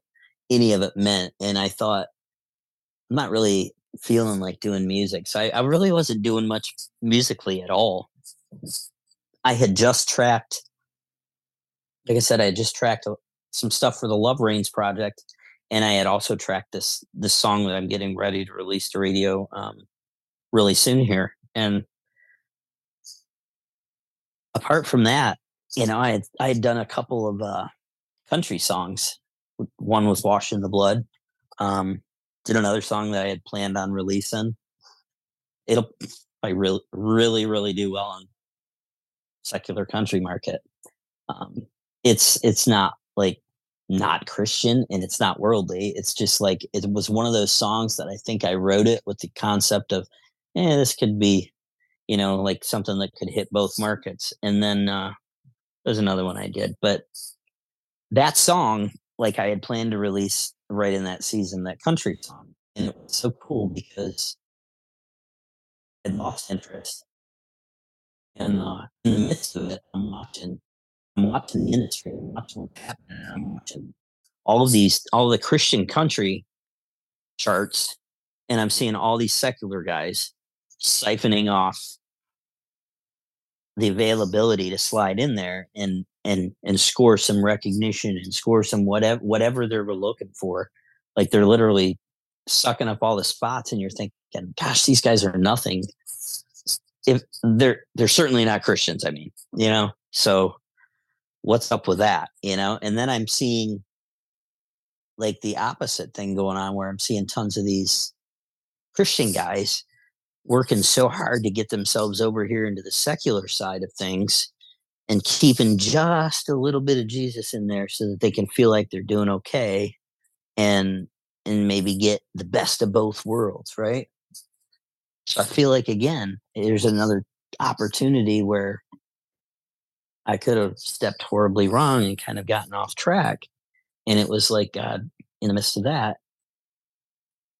any of it meant. And i thought i'm not really feeling like doing music so I, I really wasn't doing much musically at all i had just tracked like i said i had just tracked some stuff for the love Rains project and i had also tracked this this song that i'm getting ready to release to radio um, really soon here and apart from that you know i had i had done a couple of uh country songs. One was "Washed in the Blood." Um, did another song that I had planned on releasing. It'll I really, really, really do well on secular country market. Um, it's it's not like not Christian and it's not worldly. It's just like it was one of those songs that I think I wrote it with the concept of, yeah, this could be, you know, like something that could hit both markets. And then uh, there's another one I did, but that song, like I had planned to release right in that season, that country song, and it was so cool because I lost interest. And uh, in the midst of it, I'm watching I'm watching the industry, I'm watching what's happening, I'm watching all of these, all the Christian country charts, and I'm seeing all these secular guys siphoning off the availability to slide in there and and and score some recognition and score some whatever whatever they were looking for. Like they're literally sucking up all the spots, and you're thinking, "Gosh, these guys are nothing." If they're they're certainly not Christians, I mean, you know. So what's up with that you know and then i'm seeing like the opposite thing going on where i'm seeing tons of these christian guys working so hard to get themselves over here into the secular side of things and keeping just a little bit of jesus in there so that they can feel like they're doing okay and and maybe get the best of both worlds right so i feel like again there's another opportunity where I could have stepped horribly wrong and kind of gotten off track. And it was like God, in the midst of that,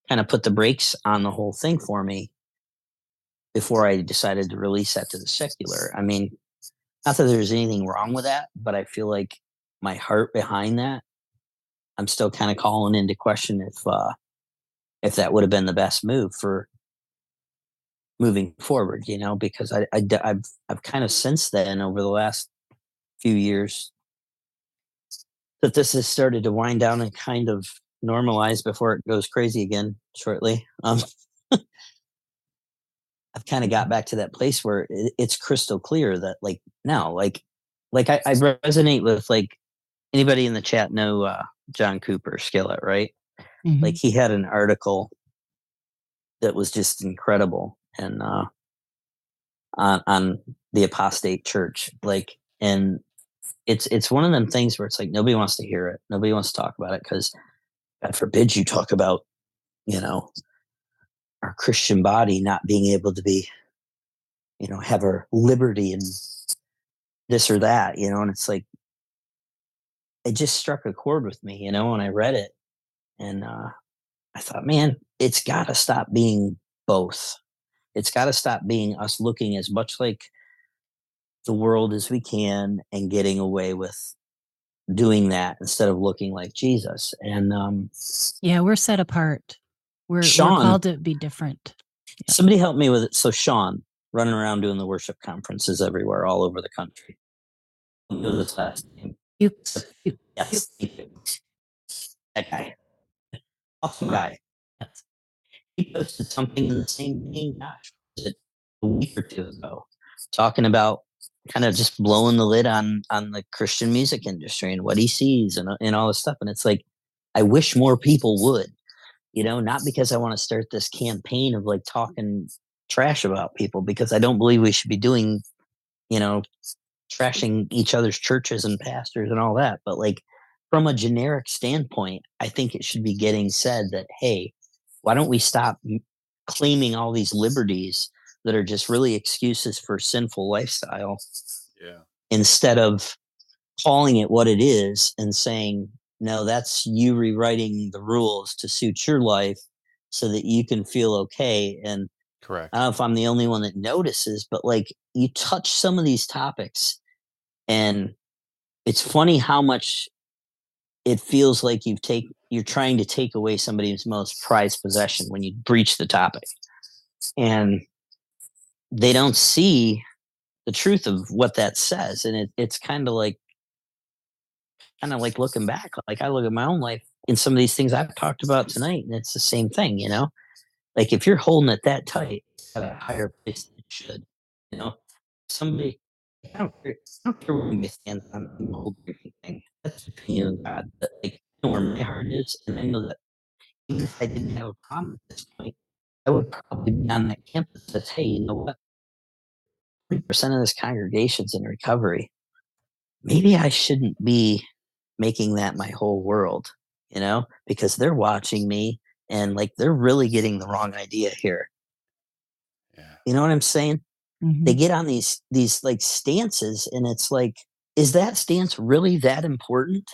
kind of put the brakes on the whole thing for me before I decided to release that to the secular. I mean, not that there's anything wrong with that, but I feel like my heart behind that, I'm still kind of calling into question if uh if that would have been the best move for moving forward, you know, because I, I I've I've kind of since then over the last few years that this has started to wind down and kind of normalize before it goes crazy again shortly. Um, *laughs* I've kind of got back to that place where it, it's crystal clear that like now, like, like I, I, resonate with like anybody in the chat know uh, John Cooper Skillet, right? Mm-hmm. Like he had an article that was just incredible and uh, on on the apostate church, like, and it's it's one of them things where it's like nobody wants to hear it nobody wants to talk about it because god forbid you talk about you know our christian body not being able to be you know have our liberty and this or that you know and it's like it just struck a chord with me you know when i read it and uh i thought man it's got to stop being both it's got to stop being us looking as much like the world as we can and getting away with doing that instead of looking like Jesus. And um, yeah, we're set apart. We're, Sean, we're called to be different. Yeah. Somebody help me with it. So Sean, running around doing the worship conferences everywhere, all over the country. This last name. Yes, that guy, awesome guy. Yes. He posted something in the same vein. Gosh, a week or two ago, talking about kind of just blowing the lid on on the Christian music industry and what he sees and uh, and all this stuff. And it's like, I wish more people would, you know, not because I want to start this campaign of like talking trash about people, because I don't believe we should be doing, you know, trashing each other's churches and pastors and all that. But like from a generic standpoint, I think it should be getting said that, hey, why don't we stop claiming all these liberties that are just really excuses for sinful lifestyle. Yeah. Instead of calling it what it is and saying, no, that's you rewriting the rules to suit your life so that you can feel okay. And correct. I don't know if I'm the only one that notices, but like you touch some of these topics and it's funny how much it feels like you've take you're trying to take away somebody's most prized possession when you breach the topic. And they don't see the truth of what that says and it, it's kind of like kind of like looking back like i look at my own life in some of these things i've talked about tonight and it's the same thing you know like if you're holding it that tight at a higher place than it should you know somebody I don't care, I don't care where you stand on the whole thing. That's between you and God. But like, I know where my heart is, and I know that even if I didn't have a problem at this point, I would probably be on that campus that says, "Hey, you know what? Three percent of this congregation's in recovery. Maybe I shouldn't be making that my whole world." You know, because they're watching me, and like they're really getting the wrong idea here. Yeah. You know what I'm saying? Mhm. they get on these these like stances and it's like is that stance really that important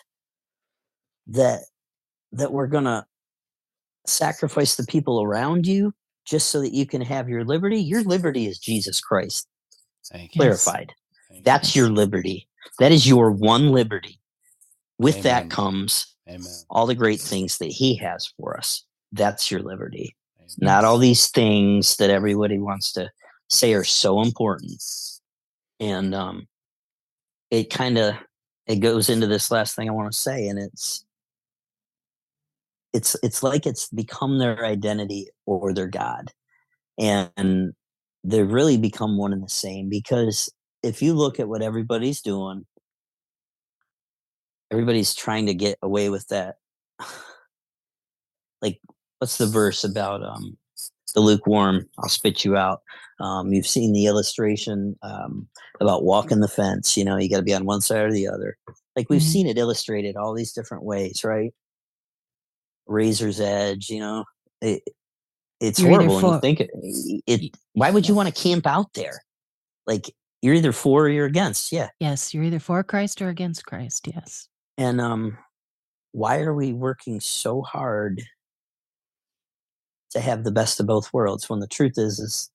that that we're gonna sacrifice the people around you just so that you can have your liberty your liberty is jesus christ Thank you. Yes. clarified Thank you. that's your liberty that is your one liberty with that comes Amen. all the great things that he has for us. That's your liberty. Amen. not all these things that everybody wants to say are so important. And um it kind of it goes into this last thing i want to say and it's it's it's like it's become their identity or their god. And they really become one and the same because if you look at what everybody's doing everybody's trying to get away with that. Like what's the verse about um the lukewarm i'll spit you out? Um you've seen the illustration um about walking the fence you know you got to be on one side or the other. Like we've Mhm. seen it illustrated all these different ways right? Razor's edge you know? It, it's You're horrible when you think it, it why would you want to camp out there? Like you're either for or you're against yeah. Yes, you're either for Christ or against Christ. Yes. And um why are we working so hard to have the best of both worlds when the truth is is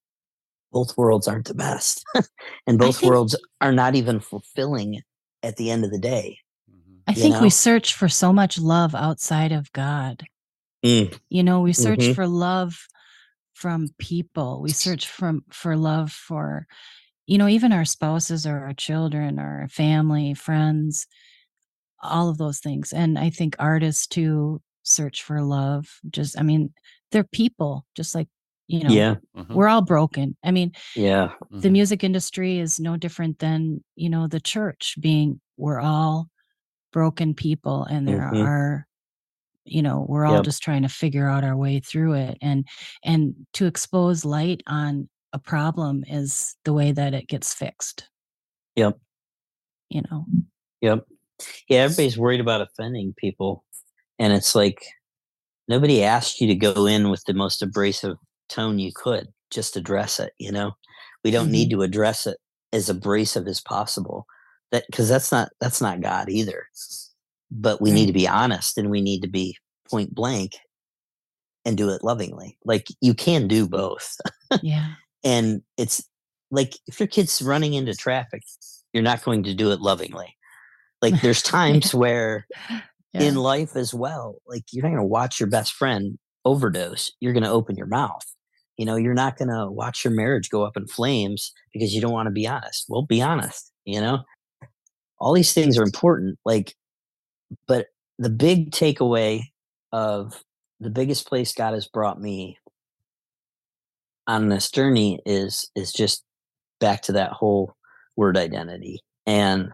both worlds aren't the best *laughs* and both think- worlds are not even fulfilling at the end of the day Mhm. I think know? we search for so much love outside of God. Mm. You know, we search Mhm. for love from people. We search from for love for, you know, even our spouses or our children or our family, friends, all of those things. And I think artists too search for love. Just, I mean, they're people, just like, you know, yeah Mhm. we're all broken. I mean, yeah the Mhm. music industry is no different than you know the church being we're all broken people and there Mhm. are you know we're all Yep. just trying to figure out our way through it and and to expose light on a problem is the way that it gets fixed Yep. you know Yep. Yeah, everybody's worried about offending people. And it's like nobody asked you to go in with the most abrasive tone you could. Just address it, you know? We don't need mm-hmm. to address it as abrasive as possible. That because that's not that's not God either. But we need to be honest and we need to be point blank and do it lovingly. Like you can do both. yeah *laughs* and it's like if your kid's running into traffic, you're not going to do it lovingly. Like there's *laughs* times where yeah in life as well. Like you're not going to watch your best friend overdose. You're going to open your mouth. You know, you're not going to watch your marriage go up in flames because you don't want to be honest. Well, be honest. You know, all these things are important. Like, but the big takeaway of the biggest place God has brought me on this journey is is just back to that whole word identity and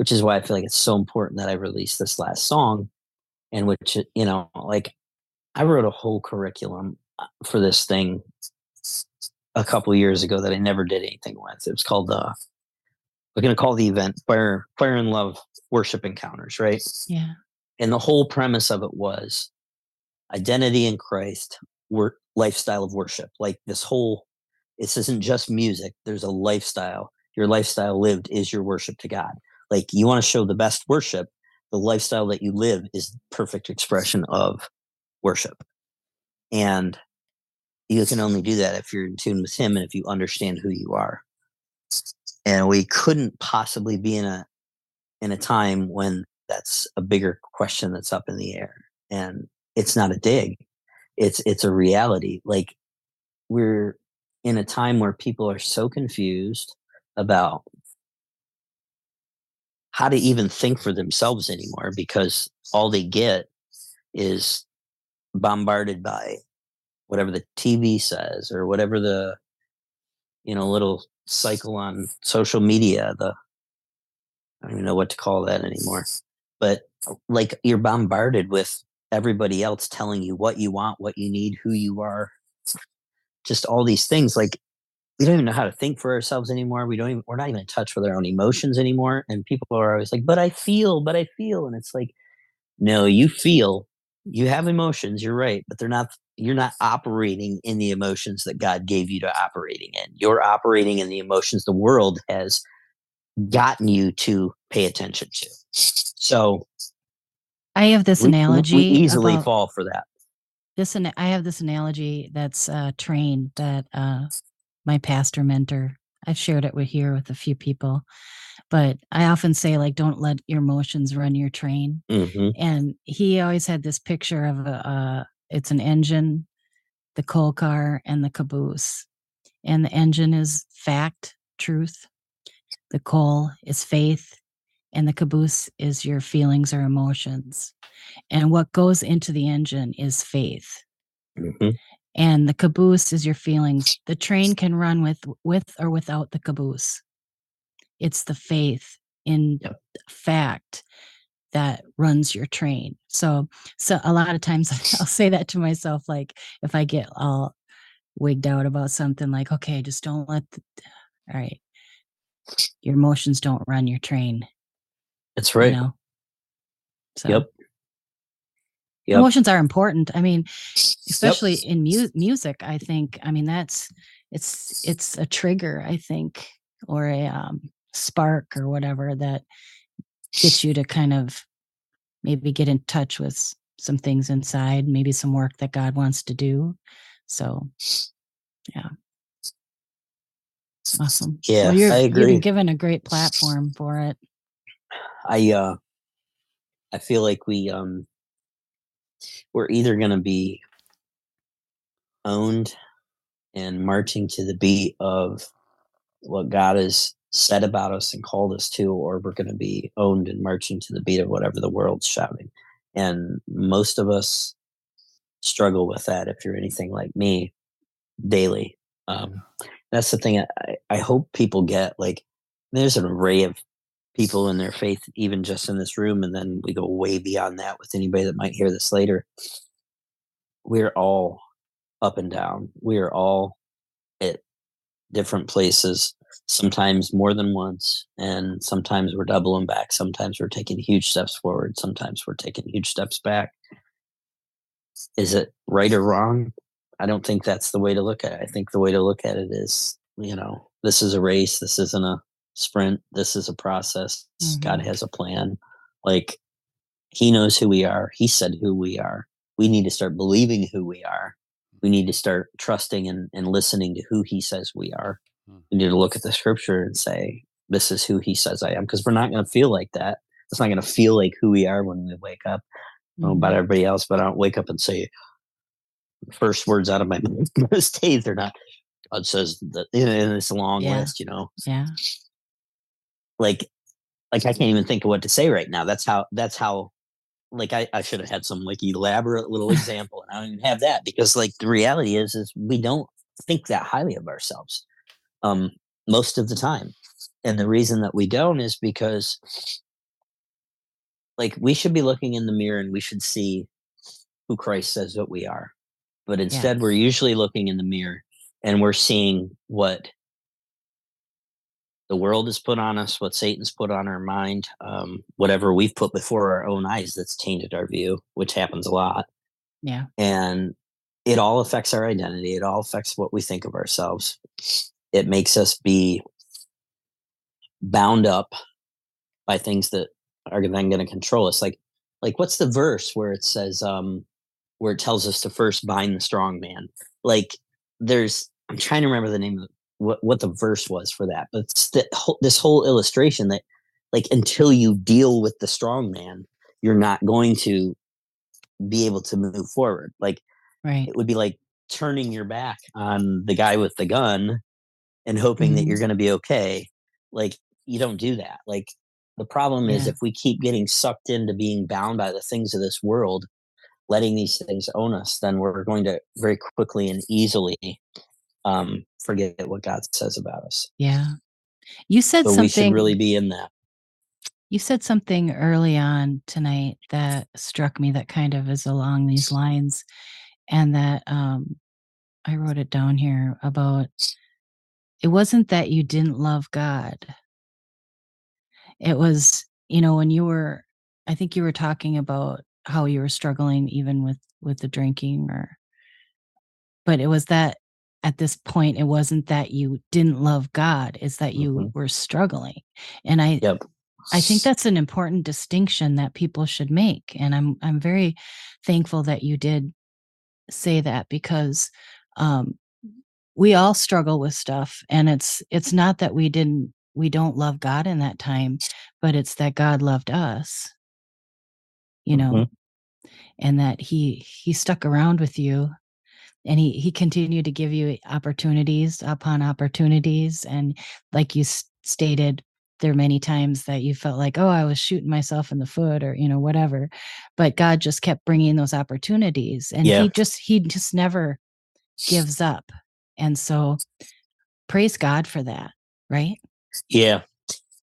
which is why I feel like it's so important that I released this last song, and which you know, like I wrote a whole curriculum uh, for this thing a couple years ago that I never did anything with. It was called uh, we're gonna call the event "Fire Fire and Love Worship Encounters," right? yeah And the whole premise of it was identity in Christ, work lifestyle of worship. Like this whole, this isn't just music. There's a lifestyle. Your lifestyle lived is your worship to God like you want to show the best worship the lifestyle that you live is the perfect expression of worship. And you can only do that if you're in tune with him and if you understand who you are. And we couldn't possibly be in a in a time when that's a bigger question that's up in the air. And it's not a dig. It's it's a reality. Like we're in a time where people are so confused about how to even think for themselves anymore because all they get is bombarded by whatever the TV says or whatever the you know little cycle on social media the i don't even know what to call that anymore. But like you're bombarded with everybody else telling you what you want what you need who you are just all these things like we don't even know how to think for ourselves anymore. We don't even we're not even in touch with our own emotions anymore. And people are always like but i feel but i feel. And it's like no you feel you have emotions you're right but they're not you're not operating in the emotions that god gave you to operating in. You're operating in the emotions the world has gotten you to pay attention to. So I have this we, analogy. we easily about- fall for that. this an- I have this analogy that's uh, trained that uh, my pastor mentor. I've shared it with here with a few people, but I often say like, don't let your emotions run your train. hmm And he always had this picture of a, uh, it's an engine, the coal car, and the caboose. And the engine is fact, truth. The coal is faith, and the caboose is your feelings or emotions. And what goes into the engine is faith hmm and the caboose is your feelings the train can run with with or without the caboose. It's the faith in Yep. fact that runs your train. So so a lot of times *laughs* i'll say that to myself like if i get all wigged out about something like okay just don't let the, all right your emotions don't run your train that's right. you know? So Yep. Yep. emotions are important i mean especially in mu- music i think i mean that's it's it's a trigger i think or a um, spark or whatever that gets you to kind of maybe get in touch with some things inside maybe some work that god wants to do. So yeah. Awesome. Yeah, well, you're, I you've been given a great platform for it. I uh I feel like we um we're either gonna be owned and marching to the beat of what God has said about us and called us to, or we're gonna be owned and marching to the beat of whatever the world's shouting. And most of us struggle with that if you're anything like me daily. Um that's the thing I, I hope people get like there's an array of people in their faith even just in this room and then we go way beyond that with anybody that might hear this later. We're all up and down. We are all at different places sometimes more than once and sometimes we're doubling back. Sometimes we're taking huge steps forward. Sometimes we're taking huge steps back. Is it right or wrong? I don't think that's the way to look at it. I think the way to look at it is you know this is a race. This isn't a sprint this is a process god Mhm. has a plan like he knows who we are he said who we are we need to start believing who we are we need to start trusting and, and listening to who he says we are Hmm. we need to look at the scripture and say this is who he says i am because we're not going to feel like that it's not going to feel like who we are when we wake up I don't know about Mhm. everybody else, but I don't wake up and say first words out of my *laughs* mouth most days they're not. God says that, and it's a long Yeah. list, you know. yeah Like, like I can't even think of what to say right now. That's how. That's how. Like I, I should have had some like elaborate little *laughs* example, and I don't even have that because like the reality is, is we don't think that highly of ourselves, um, most of the time, and the reason that we don't is because, like, we should be looking in the mirror and we should see who Christ says that we are. But instead, we're usually looking in the mirror and we're seeing what the world has put on us, what Satan's put on our mind, um, whatever we've put before our own eyes that's tainted our view, which happens a lot. yeah And it all affects our identity, it all affects what we think of ourselves. It makes us be bound up by things that are then going to control us. Like, like what's the verse where it says, um, where it tells us to first bind the strong man? Like, there's, I'm trying to remember the name of what what the verse was for that, but the, this whole illustration that, like, until you deal with the strong man, you're not going to be able to move forward. Like, right it would be like turning your back on the guy with the gun and hoping that Mhm. you're going to be okay. Like you don't do that. Like the problem is if we keep getting sucked into being bound by the things of this world, letting these things own us, then we're going to very quickly and easily um, forget what God says about us. Yeah. You said So we should really be in that. you said something early on tonight that struck me that kind of is along these lines and that um I wrote it down here about it wasn't that you didn't love God. It was, you know, when you were I think you were talking about how you were struggling even with with the drinking or but it was that at this point it wasn't that you didn't love God, it's that you Mhm. were struggling. And I Yep. I think that's an important distinction that people should make and I'm I'm very thankful that you did say that because um we all struggle with stuff and it's it's not that we didn't we don't love God in that time, but it's that God loved us. You know, Mhm. and that he he stuck around with you and he he continued to give you opportunities upon opportunities and like you s- stated there are many times that you felt like oh i was shooting myself in the foot or you know whatever but god just kept bringing those opportunities and Yeah. he just he just never gives up and so praise god for that right Yeah.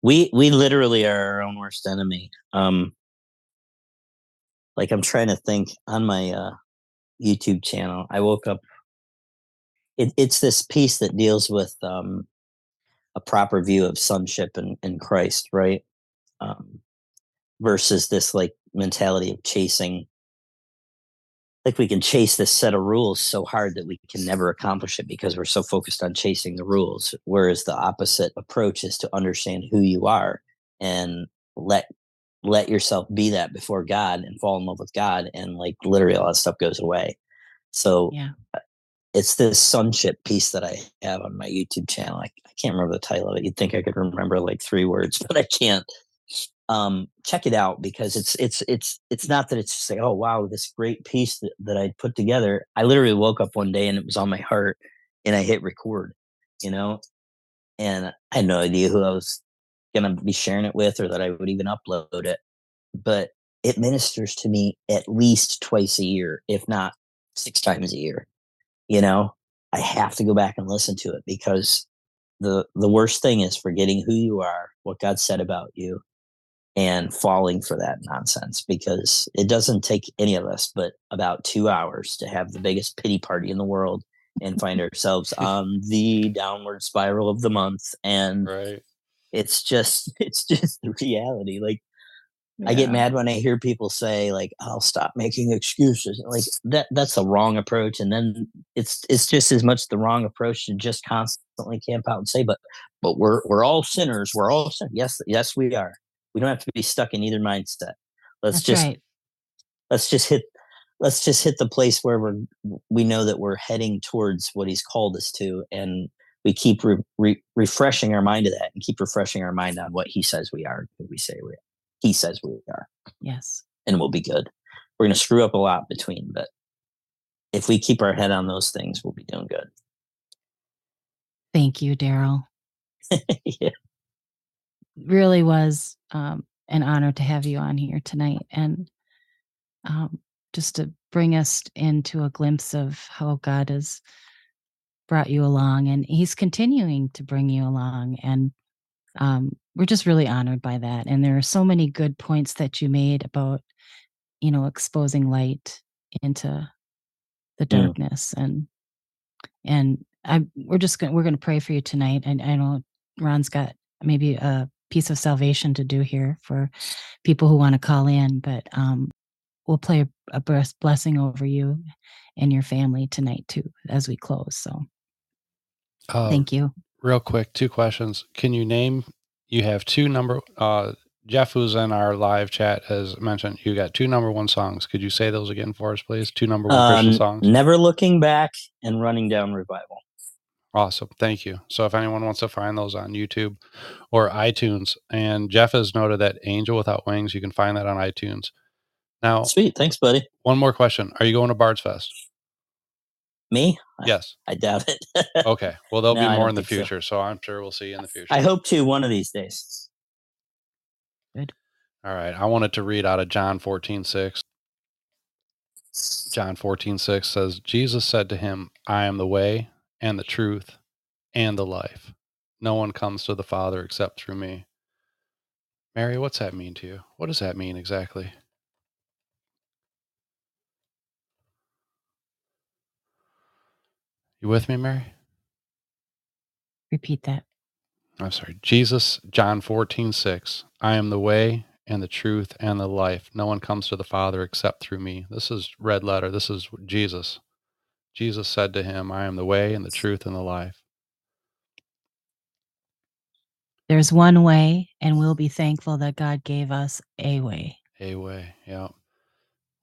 We we literally are our own worst enemy. Um like I'm trying to think on my uh YouTube channel. I woke up it, it's this piece that deals with um a proper view of sonship and, in Christ, right? Um versus this like mentality of chasing like we can chase this set of rules so hard that we can never accomplish it because we're so focused on chasing the rules whereas the opposite approach is to understand who you are and let let yourself be that before god and fall in love with god and like literally all that stuff goes away. So yeah. it's this sonship piece that i have on my youtube channel i, I can't remember the title of it you'd think i could remember like three words *laughs* but i can't. Um check it out because it's it's it's it's not that it's just like oh wow this great piece that, that i put together. I literally woke up one day and it was on my heart and i hit record you know? And i had no idea who i was gonna be sharing it with or that i would even upload it but it ministers to me at least twice a year if not six times a year you know i have to go back and listen to it because the the worst thing is forgetting who you are what god said about you and falling for that nonsense because it doesn't take any of us but about two hours to have the biggest pity party in the world and find ourselves *laughs* on the downward spiral of the month and Right. It's just *laughs* it's just the reality like i get mad when i hear people say like i'll stop making excuses like that that's the wrong approach and then it's it's just as much the wrong approach to just constantly camp out and say but but we're we're all sinners we're all sinners. yes yes we are. We don't have to be stuck in either mindset. Let's that's just right. let's just hit let's just hit the place where we're we know that we're heading towards what he's called us to and we keep re- re- refreshing our mind to that and keep refreshing our mind on what he says we are who we say we are he says we are. Yes. And we'll be good. We're going to screw up a lot between but if we keep our head on those things we'll be doing good. Thank you daryl *laughs* yeah. really was um, an honor to have you on here tonight and um, just to bring us into a glimpse of how God has brought you along and he's continuing to bring you along and um, we're just really honored by that and there are so many good points that you made about you know exposing light into the Mm. darkness and and I we're just gonna we're gonna pray for you tonight and I know Ron's got maybe a piece of salvation to do here for people who want to call in but um we'll play a, a blessing over you and your family tonight too as we close so Uh, thank you real quick, two questions. Can you name? You have two number. Uh, Jeff, who's in our live chat, has mentioned you got two number one songs. Could you say those again for us, please? Two number one Christian Um, songs. never looking back and running down revival Awesome. Thank you. So if anyone wants to find those on YouTube or iTunes, and Jeff has noted that Angel Without Wings, you can find that on iTunes. Now, sweet thanks buddy one more question. Are you going to Bard's Fest? Me Yes. i doubt it Okay. *laughs* Well, there'll No, be more in the think so. future. So. I'm sure we'll see you in the *laughs* future. i hope to one of these days All right. I wanted to read out of John 14, 6. John 14, 6 says, Jesus said to him, I am the way and the truth and the life. No one comes to the Father except through me. Mary, what's that mean to you? What does that mean exactly? You with me, Mary? Repeat that. I'm sorry. Jesus, John 14, 6. I am the way and the truth and the life. No one comes to the Father except through me. This is red letter. This is Jesus. Jesus said to him, I am the way and the truth and the life. There's one way, and we'll be thankful that God gave us a way. A way. Yeah.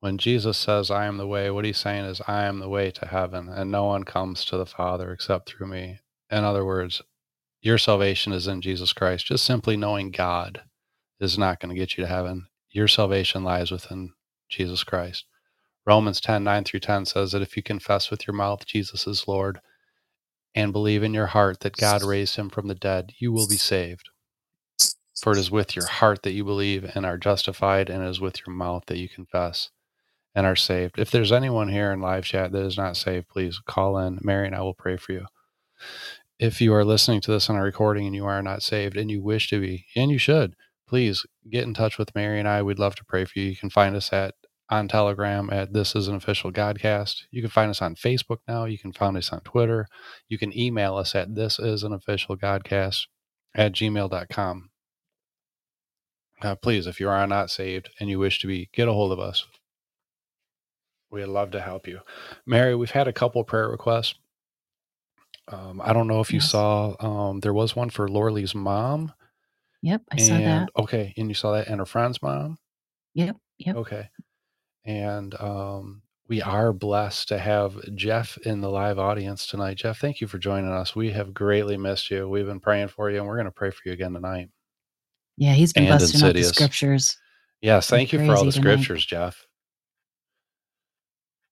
When Jesus says, I am the way, what he's saying is, I am the way to heaven, and no one comes to the Father except through me. In other words, your salvation is in Jesus Christ. Just simply knowing God is not going to get you to heaven. Your salvation lies within Jesus Christ. Romans 10 9 through 10 says that if you confess with your mouth Jesus is Lord and believe in your heart that God raised him from the dead, you will be saved. For it is with your heart that you believe and are justified, and it is with your mouth that you confess and are saved. If there's anyone here in live chat that is not saved, please call in. Mary and I will pray for you. If you are listening to this on a recording and you are not saved and you wish to be, and you should, please get in touch with Mary and I. We'd love to pray for you. You can find us at on Telegram at This Is an Official Godcast. You can find us on Facebook now. You can find us on Twitter. You can email us at This Is an Official Godcast at gmail.com. Uh, please, if you are not saved and you wish to be, get a hold of us. We'd love to help you. Mary, we've had a couple prayer requests. Um, I don't know if you Yes. saw, um, there was one for Lorley's mom. Yep, I saw that. okay, and you saw that and her friend's mom. Yep, yep. Okay. And um, we are blessed to have Jeff in the live audience tonight. Jeff, thank you for joining us. We have greatly missed you. We've been praying for you, and we're going to pray for you again tonight. Yeah, he's been And busting out the scriptures. Yes, thank you for all the tonight. scriptures, Jeff.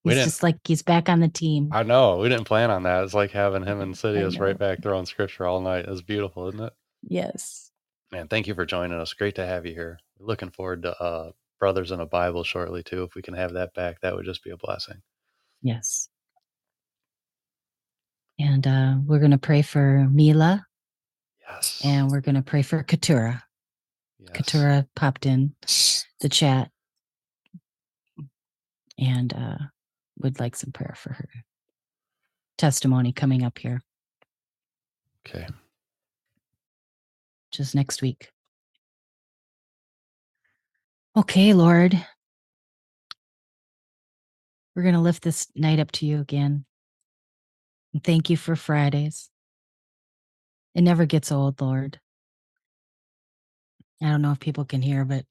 He's just like he's back on the team. I know we didn't plan on that. It's like having him and Sidious right back throwing scripture all night. It's beautiful, isn't it? Yes. Man, thank you for joining us. Great to have you here. Looking forward to uh, Brothers in a Bible shortly too. If we can have that back, that would just be a blessing. Yes. And uh, we're going to pray for Mila Yes. and we're going to pray for Keturah. yes. Keturah popped in the chat and uh, would like some prayer for her testimony coming up here Okay. just next week. Okay, Lord. We're going to lift this night up to you again. And thank you for Fridays. It never gets old, Lord. I don't know if people can hear, but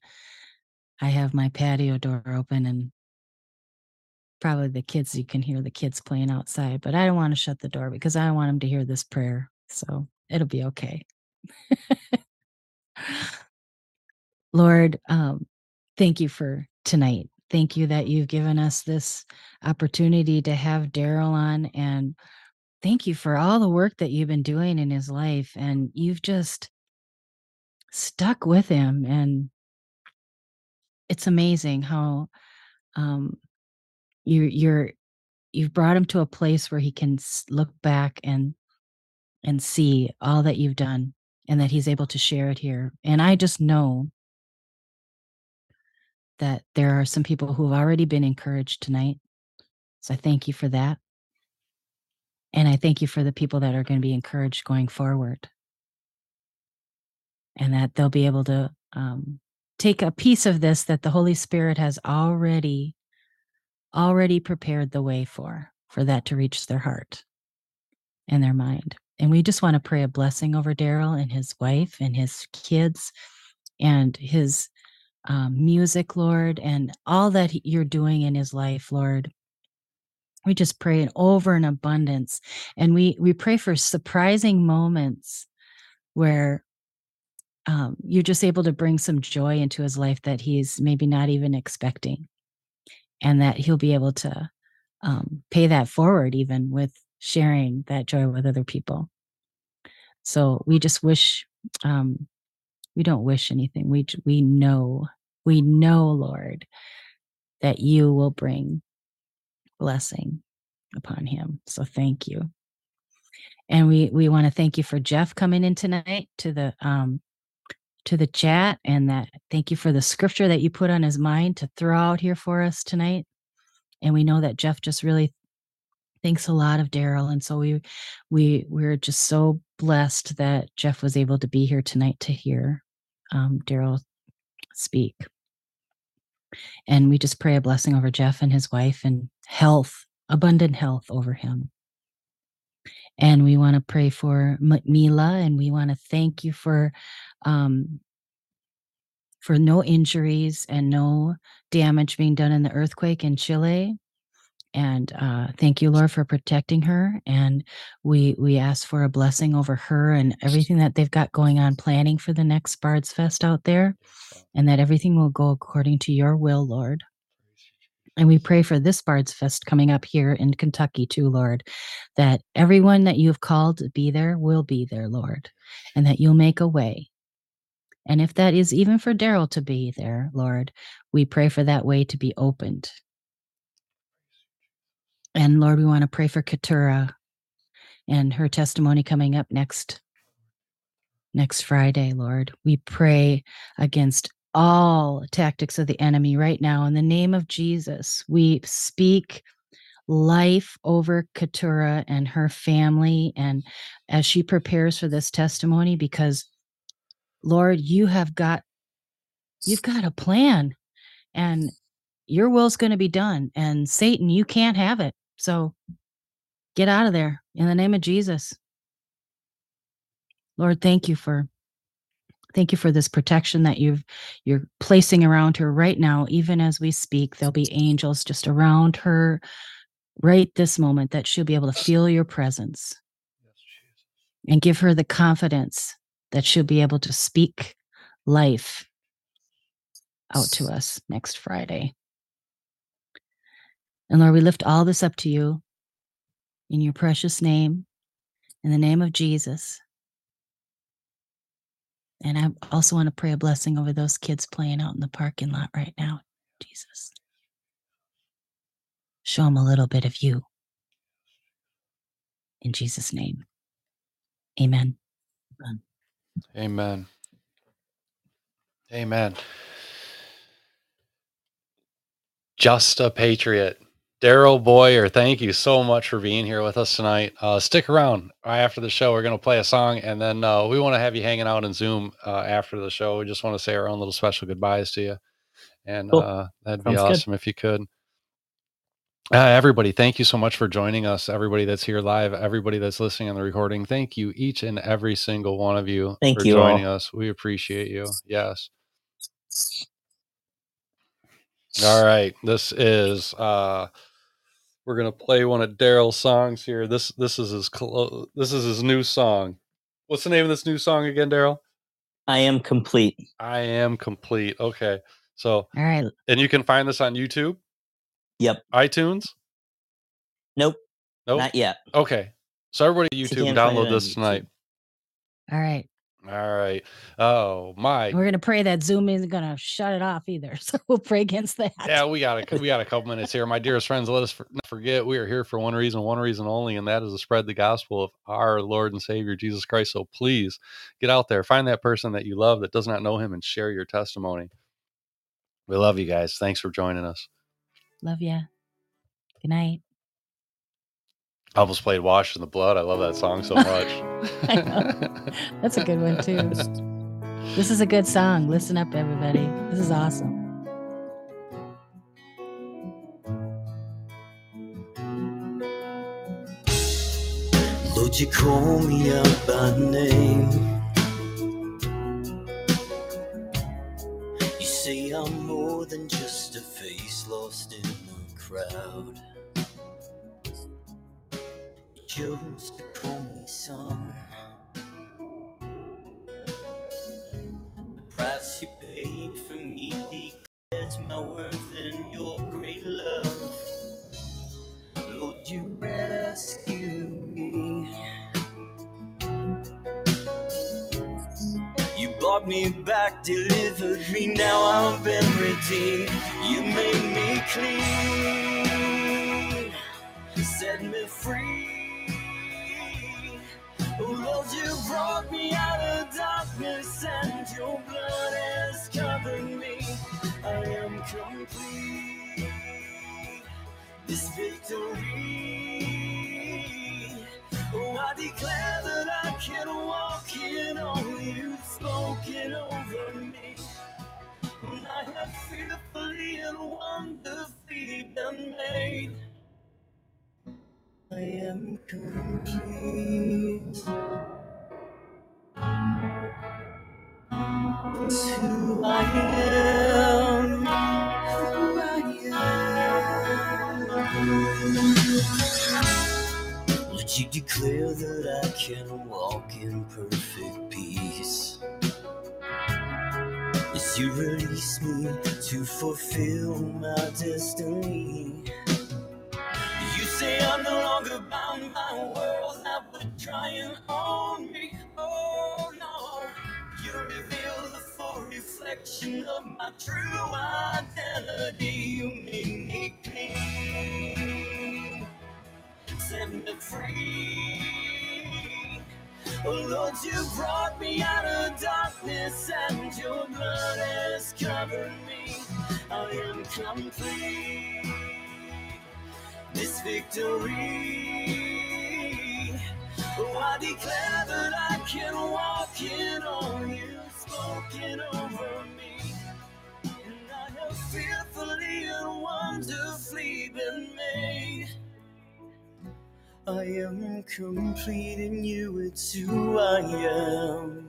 I have my patio door open and probably the kids, you can hear the kids playing outside, but I don't want to shut the door because I want them to hear this prayer. So it'll be okay. *laughs* Lord, um, thank you for tonight. Thank you that you've given us this opportunity to have Daryl on. And thank you for all the work that you've been doing in his life. And you've just stuck with him. And it's amazing how um, you, you're, you've brought him to a place where he can look back and and see all that you've done and that he's able to share it here. And I just know that there are some people who have already been encouraged tonight. So I thank you for that. And I thank you for the people that are going to be encouraged going forward. And that they'll be able to um, take a piece of this that the Holy Spirit has already already prepared the way for for that to reach their heart and their mind. And we just want to pray a blessing over Daryl and his wife and his kids and his um, music, Lord, and all that you're doing in his life, Lord. We just pray an over an abundance, and we we pray for surprising moments where um, you're just able to bring some joy into his life that he's maybe not even expecting, and that he'll be able to um, pay that forward, even with sharing that joy with other people. So we just wish, um, we don't wish anything. We we know, we know, Lord, that you will bring blessing upon him. So thank you. And we we want to thank you for Jeff coming in tonight to the um to the chat and that thank you for the scripture that you put on his mind to throw out here for us tonight. And we know that Jeff just really thinks a lot of Daryl. And so we we we're just so blessed that Jeff was able to be here tonight to hear um, Daryl speak. And we just pray a blessing over Jeff and his wife and health, abundant health over him. And we want to pray for Mila and we want to thank you for um, for no injuries and no damage being done in the earthquake in Chile. And uh, thank you, Lord, for protecting her. And we we ask for a blessing over her and everything that they've got going on, planning for the next Bards Fest out there, and that everything will go according to your will, Lord. And we pray for this Bards Fest coming up here in Kentucky too, Lord, that everyone that you've called to be there will be there, Lord, and that you'll make a way. And if that is even for Daryl to be there, Lord, we pray for that way to be opened. And Lord, we want to pray for Keturah and her testimony coming up next next Friday, Lord. We pray against all tactics of the enemy right now in the name of Jesus. We speak life over Keturah and her family and as she prepares for this testimony because Lord, you have got you've got a plan and your will's going to be done and Satan, you can't have it. So get out of there in the name of Jesus. Lord, thank you for thank you for this protection that you've you're placing around her right now even as we speak there'll be angels just around her right this moment that she'll be able to feel your presence and give her the confidence that she'll be able to speak life out to us next Friday. And Lord, we lift all this up to you in your precious name, in the name of Jesus. And I also want to pray a blessing over those kids playing out in the parking lot right now, Jesus. Show them a little bit of you. In Jesus' name, amen. Amen. Amen. Just a patriot. Daryl Boyer, thank you so much for being here with us tonight. Uh, stick around right after the show. We're going to play a song, and then uh, we want to have you hanging out in Zoom uh, after the show. We just want to say our own little special goodbyes to you, and Cool. uh, that'd be Sounds good. awesome if you could. Uh, everybody, thank you so much for joining us. Everybody that's here live, everybody that's listening on the recording, thank you, each and every single one of you Thank for you all. joining us. We appreciate you. Yes. All right. This is uh we're gonna play one of Daryl's songs here. This this is his clo- this is his new song. What's the name of this new song again, Daryl? I am complete. I am complete. Okay. So All right. and you can find this on YouTube, Yep. iTunes. Nope. Nope. Not yet. Okay. So everybody You YouTube can't find it download this YouTube. tonight. All right. All right. Oh my We're going to pray that Zoom isn't going to shut it off either. *laughs* So we'll pray against that. Yeah, we got a we got a couple minutes here, my dearest friends. Let us for- forget we are here for one reason, one reason only, and that is to spread the gospel of our Lord and Savior Jesus Christ. So please get out there, find that person that you love that does not know Him, and share your testimony. We love you guys. Thanks for joining us. Love ya. Good night. I almost played "Washed in the Blood." I love that song so much. *laughs* That's a good one, too. This is a good song. Listen up, everybody. This is awesome. Lord, you call me out by name. You say I'm more than just a face lost in the crowd. Chose to call me son. The price you paid for me declares my worth in your great love. Lord, you rescue me. You bought me back, delivered me, now I've been redeemed. You made me clean, set me free. Lord, you brought me out of darkness and your blood has covered me. I am complete. This victory. Oh, I declare that I can walk in all you've spoken over me. I have fearfully and wonderfully been made. I am complete. Who I am. Who I am. Would you declare that I can walk in perfect peace? As you release me to fulfill my destiny. That would try and own me. Oh no, you reveal the full reflection of my true identity. You make me set me free. Oh Lord, you brought me out of darkness and your blood has covered me. I am complete this victory. Oh, I declare that I can walk in all you've spoken over me. And I have fearfully and wonderfully been made. I am complete in you, it's who I am.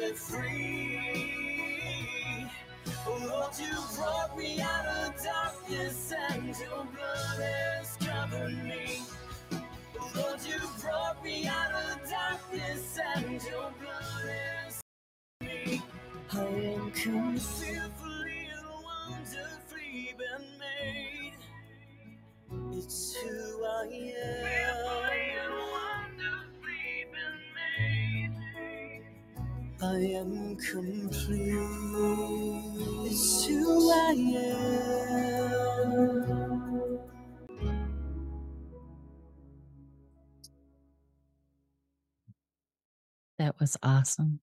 Me free. Lord, you brought me out of darkness and your blood has covered me. Lord, you brought me out of darkness and your blood has covered me. I am fearfully and wonderfully been made. It's who I am. I am complete. It's who I am. That was awesome.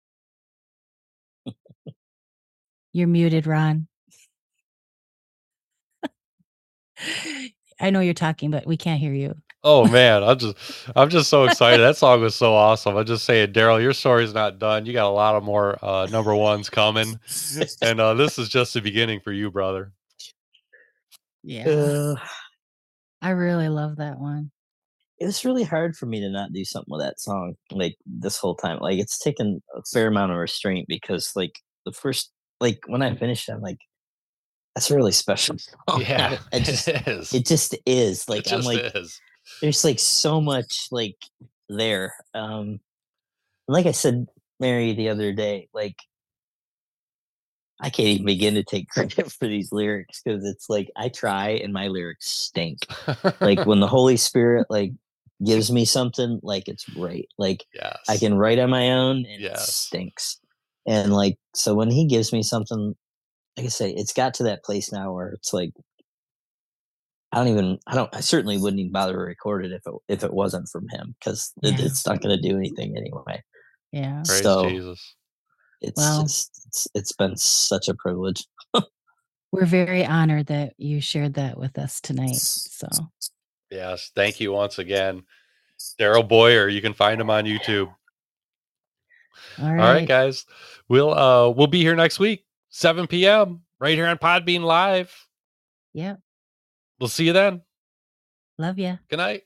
You're muted, Ron. *laughs* I know you're talking, but we can't hear you. Oh man, I'm just I'm just so excited. That song was so awesome. I'm just saying, Daryl, your story's not done. You got a lot of more uh, number ones coming, and uh, this is just the beginning for you, brother. Yeah. Uh, I really love that one. it was really hard for me to not do something with that song like this whole time. Like it's taken a fair amount of restraint because like the first like when I finished, I'm like, that's a really special *laughs* song. Yeah, I just *laughs* it is. it just is. Like it I'm like is. There's like so much like there. Um like I said, Mary, the other day, like I can't even begin to take *laughs* credit for these lyrics because it's like I try and my lyrics stink. Like when the *laughs* Holy Spirit like gives me something, like it's right. Like yes, I can write on my own and it stinks. And like so when he gives me something, like I say, it's got to that place now where it's like I don't even I don't I certainly wouldn't even bother to record it if it if it wasn't from him because it, Yeah. it's not gonna do anything anyway. Yeah. Praise so Jesus. it's Well- just it's it's been such a privilege. *laughs* We're very honored that you shared that with us tonight. So Yes, thank you once again, Daryl Boyer. You can find him on YouTube. all All right. right, guys. We'll uh we'll be here next week, 7 p.m. right here on Podbean Live. Yep. We'll see you then. Love ya. Good night.